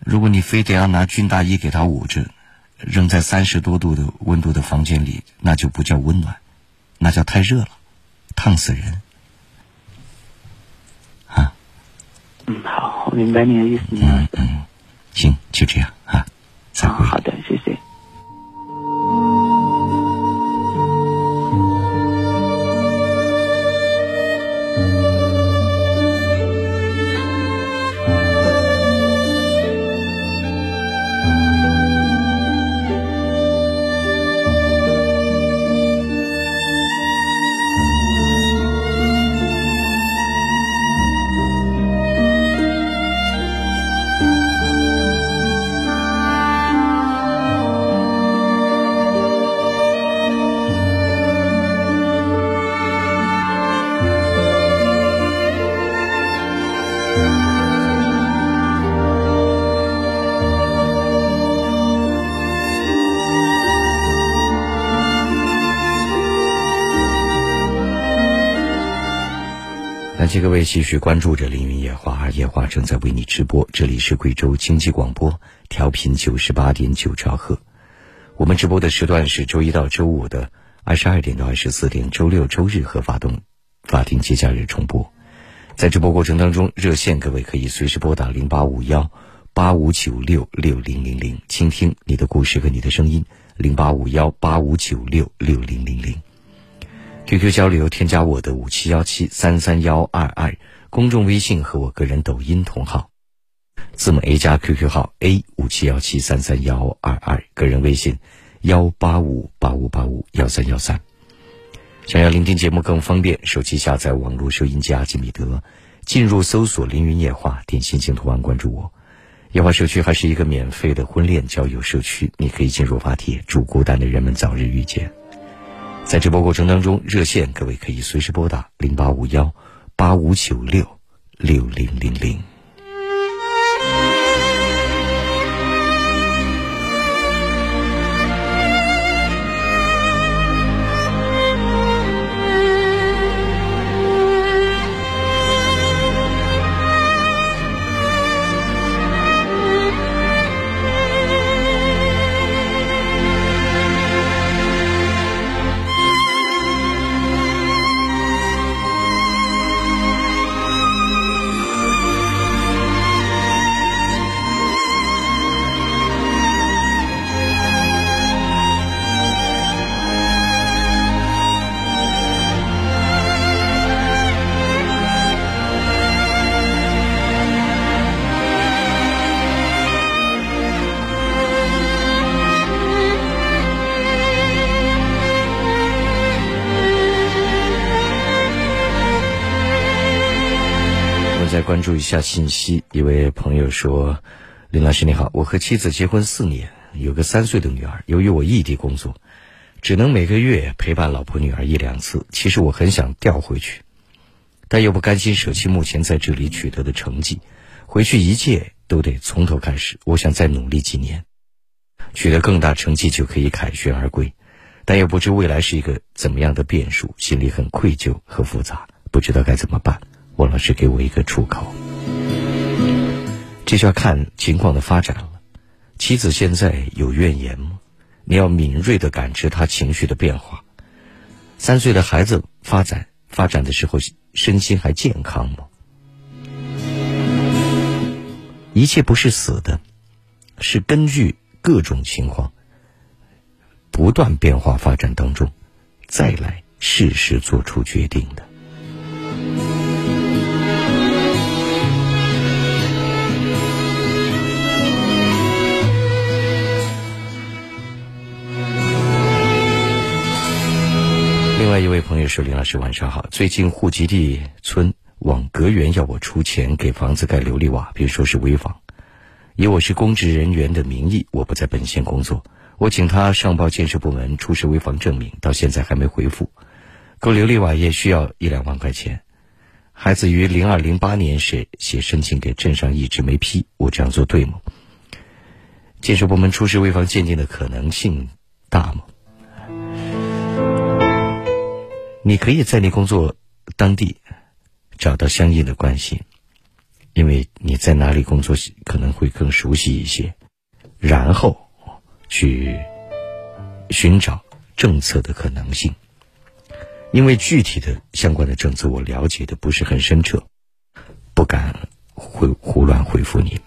[SPEAKER 1] 如果你非得要拿军大衣给他捂着。扔在三十多度的温度的房间里，那就不叫温暖，那叫太热了，烫死人。啊，
[SPEAKER 15] 嗯，好，我明白你的意思。
[SPEAKER 1] 嗯嗯，行，就这样啊，再会。
[SPEAKER 15] 好的，谢谢。
[SPEAKER 1] 谢各位继续关注着《凌云夜话》，夜话正在为你直播。这里是贵州经济广播，调频九十八点九兆赫。我们直播的时段是周一到周五的二十二点到二十四点，周六、周日和法动法定节假日重播。在直播过程当中，热线各位可以随时拨打零八五幺八五九六六零零零，倾听你的故事和你的声音。零八五幺八五九六六零零零。QQ 交流，添加我的五七幺七三三幺二二公众微信和我个人抖音同号，字母 A 加 QQ 号 A 五七幺七三三幺二二，个人微信幺八五八五八五幺三幺三。想要聆听节目更方便，手机下载网络收音机阿基米德，进入搜索“凌云夜话”，点心形图案关注我。夜话社区还是一个免费的婚恋交友社区，你可以进入发帖，祝孤单的人们早日遇见。在直播过程当中，热线各位可以随时拨打零八五幺八五九六六零零零。注一下信息，一位朋友说：“林老师你好，我和妻子结婚四年，有个三岁的女儿。由于我异地工作，只能每个月陪伴老婆女儿一两次。其实我很想调回去，但又不甘心舍弃目前在这里取得的成绩，回去一切都得从头开始。我想再努力几年，取得更大成绩就可以凯旋而归，但又不知未来是一个怎么样的变数，心里很愧疚和复杂，不知道该怎么办。”王老师给我一个出口，这就要看情况的发展了。妻子现在有怨言吗？你要敏锐的感知他情绪的变化。三岁的孩子发展发展的时候，身心还健康吗？一切不是死的，是根据各种情况不断变化发展当中，再来适时做出决定的。另外一位朋友说：“林老师，晚上好。最近户籍地村网格员要我出钱给房子盖琉璃瓦，并说是危房。以我是公职人员的名义，我不在本县工作。我请他上报建设部门出示危房证明，到现在还没回复。购琉璃瓦也需要一两万块钱。孩子于零二零八年时写申请给镇上，一直没批。我这样做对吗？建设部门出示危房鉴定的可能性大吗？”你可以在你工作当地找到相应的关系，因为你在哪里工作可能会更熟悉一些，然后去寻找政策的可能性。因为具体的相关的政策我了解的不是很深彻，不敢会胡乱回复你。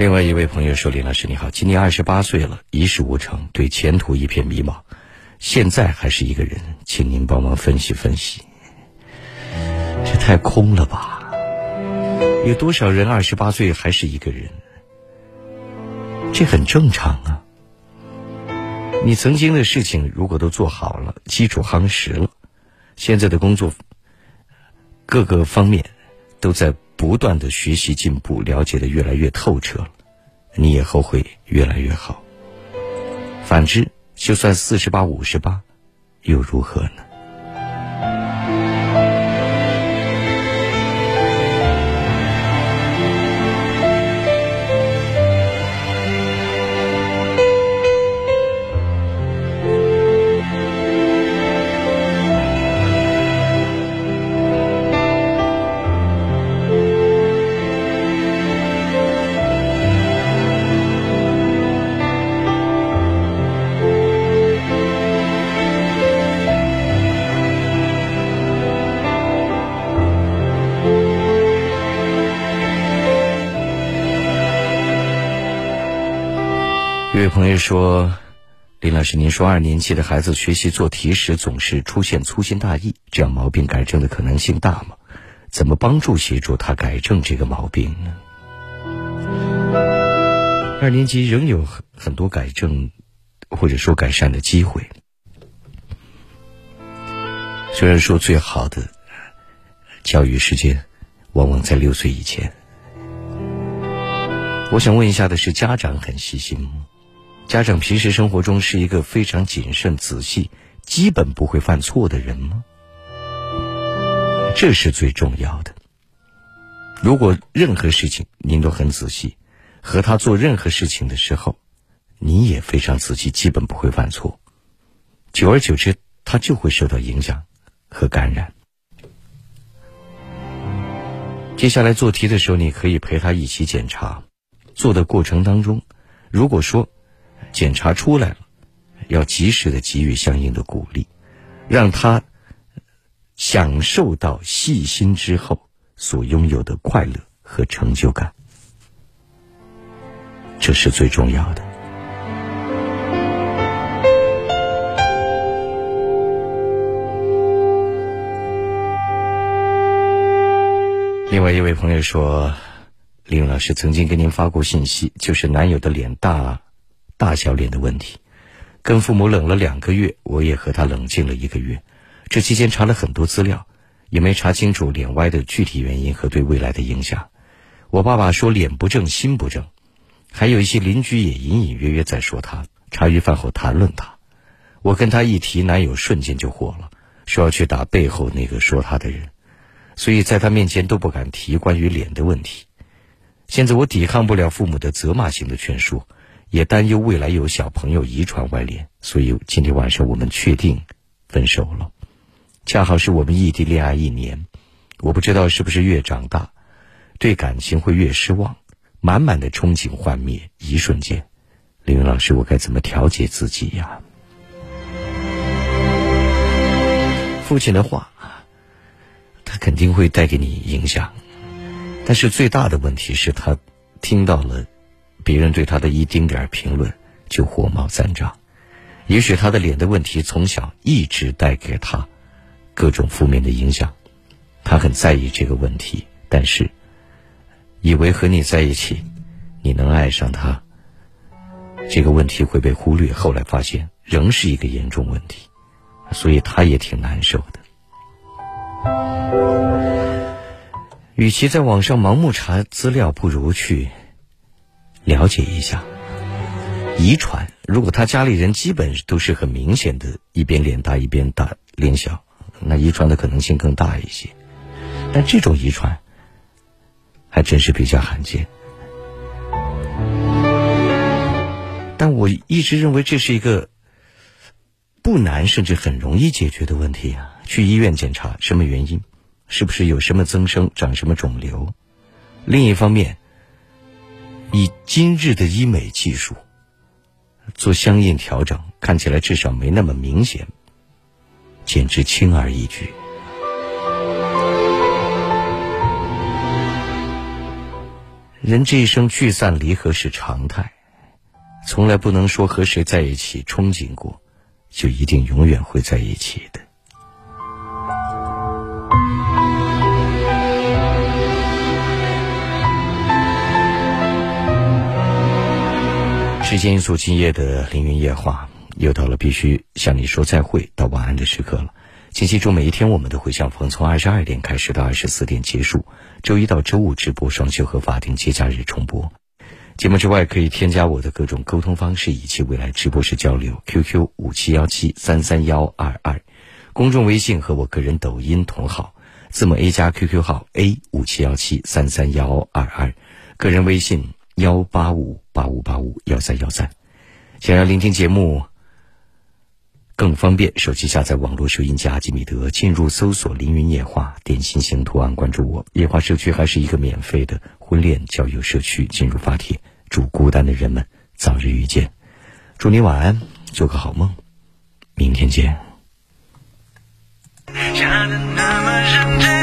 [SPEAKER 1] 另外一位朋友说：“李老师你好，今年二十八岁了，一事无成，对前途一片迷茫，现在还是一个人，请您帮忙分析分析。这太空了吧？有多少人二十八岁还是一个人？这很正常啊。你曾经的事情如果都做好了，基础夯实了，现在的工作各个方面都在。”不断的学习进步，了解的越来越透彻了，你以后会越来越好。反之，就算四十八、五十八，又如何呢？说：“林老师，您说二年级的孩子学习做题时总是出现粗心大意，这样毛病改正的可能性大吗？怎么帮助协助他改正这个毛病呢？”二年级仍有很很多改正或者说改善的机会。虽然说最好的教育时间往往在六岁以前，我想问一下的是，家长很细心吗？家长平时生活中是一个非常谨慎、仔细、基本不会犯错的人吗？这是最重要的。如果任何事情您都很仔细，和他做任何事情的时候，你也非常仔细，基本不会犯错，久而久之，他就会受到影响。和感染。接下来做题的时候，你可以陪他一起检查。做的过程当中，如果说检查出来了，要及时的给予相应的鼓励，让他享受到细心之后所拥有的快乐和成就感，这是最重要的。另外一位朋友说，林老师曾经给您发过信息，就是男友的脸大、大小脸的问题，跟父母冷了两个月，我也和他冷静了一个月，这期间查了很多资料，也没查清楚脸歪的具体原因和对未来的影响。我爸爸说脸不正心不正，还有一些邻居也隐隐约约在说他。茶余饭后谈论他，我跟他一提，男友瞬间就火了，说要去打背后那个说他的人。所以在他面前都不敢提关于脸的问题。现在我抵抗不了父母的责骂性的劝说，也担忧未来有小朋友遗传外脸，所以今天晚上我们确定分手了。恰好是我们异地恋爱一年，我不知道是不是越长大，对感情会越失望，满满的憧憬幻灭一瞬间。林云老师，我该怎么调节自己呀？父亲的话。他肯定会带给你影响，但是最大的问题是他听到了别人对他的一丁点评论就火冒三丈。也许他的脸的问题从小一直带给他各种负面的影响，他很在意这个问题，但是以为和你在一起你能爱上他，这个问题会被忽略。后来发现仍是一个严重问题，所以他也挺难受的。与其在网上盲目查资料，不如去了解一下遗传。如果他家里人基本都是很明显的，一边脸大一边大脸小，那遗传的可能性更大一些。但这种遗传还真是比较罕见。但我一直认为这是一个不难，甚至很容易解决的问题啊。去医院检查什么原因，是不是有什么增生、长什么肿瘤？另一方面，以今日的医美技术做相应调整，看起来至少没那么明显，简直轻而易举。人这一生聚散离合是常态，从来不能说和谁在一起憧憬过，就一定永远会在一起的。时间因素，今夜的凌云夜话又到了必须向你说再会、到晚安的时刻了。请记住，每一天我们都会相逢，从二十二点开始到二十四点结束。周一到周五直播双休和法定节假日重播。节目之外，可以添加我的各种沟通方式，以及未来直播时交流。QQ 五七幺七三三幺二二，公众微信和我个人抖音同号，字母 A 加 QQ 号 A 五七幺七三三幺二二，个人微信。幺八五八五八五幺三幺三，想要聆听节目更方便，手机下载网络收音机阿基米德，进入搜索“凌云夜话”，点心形图案关注我。夜话社区还是一个免费的婚恋交友社区，进入发帖，祝孤单的人们早日遇见。祝你晚安，做个好梦，明天见。
[SPEAKER 8] 下的那么认真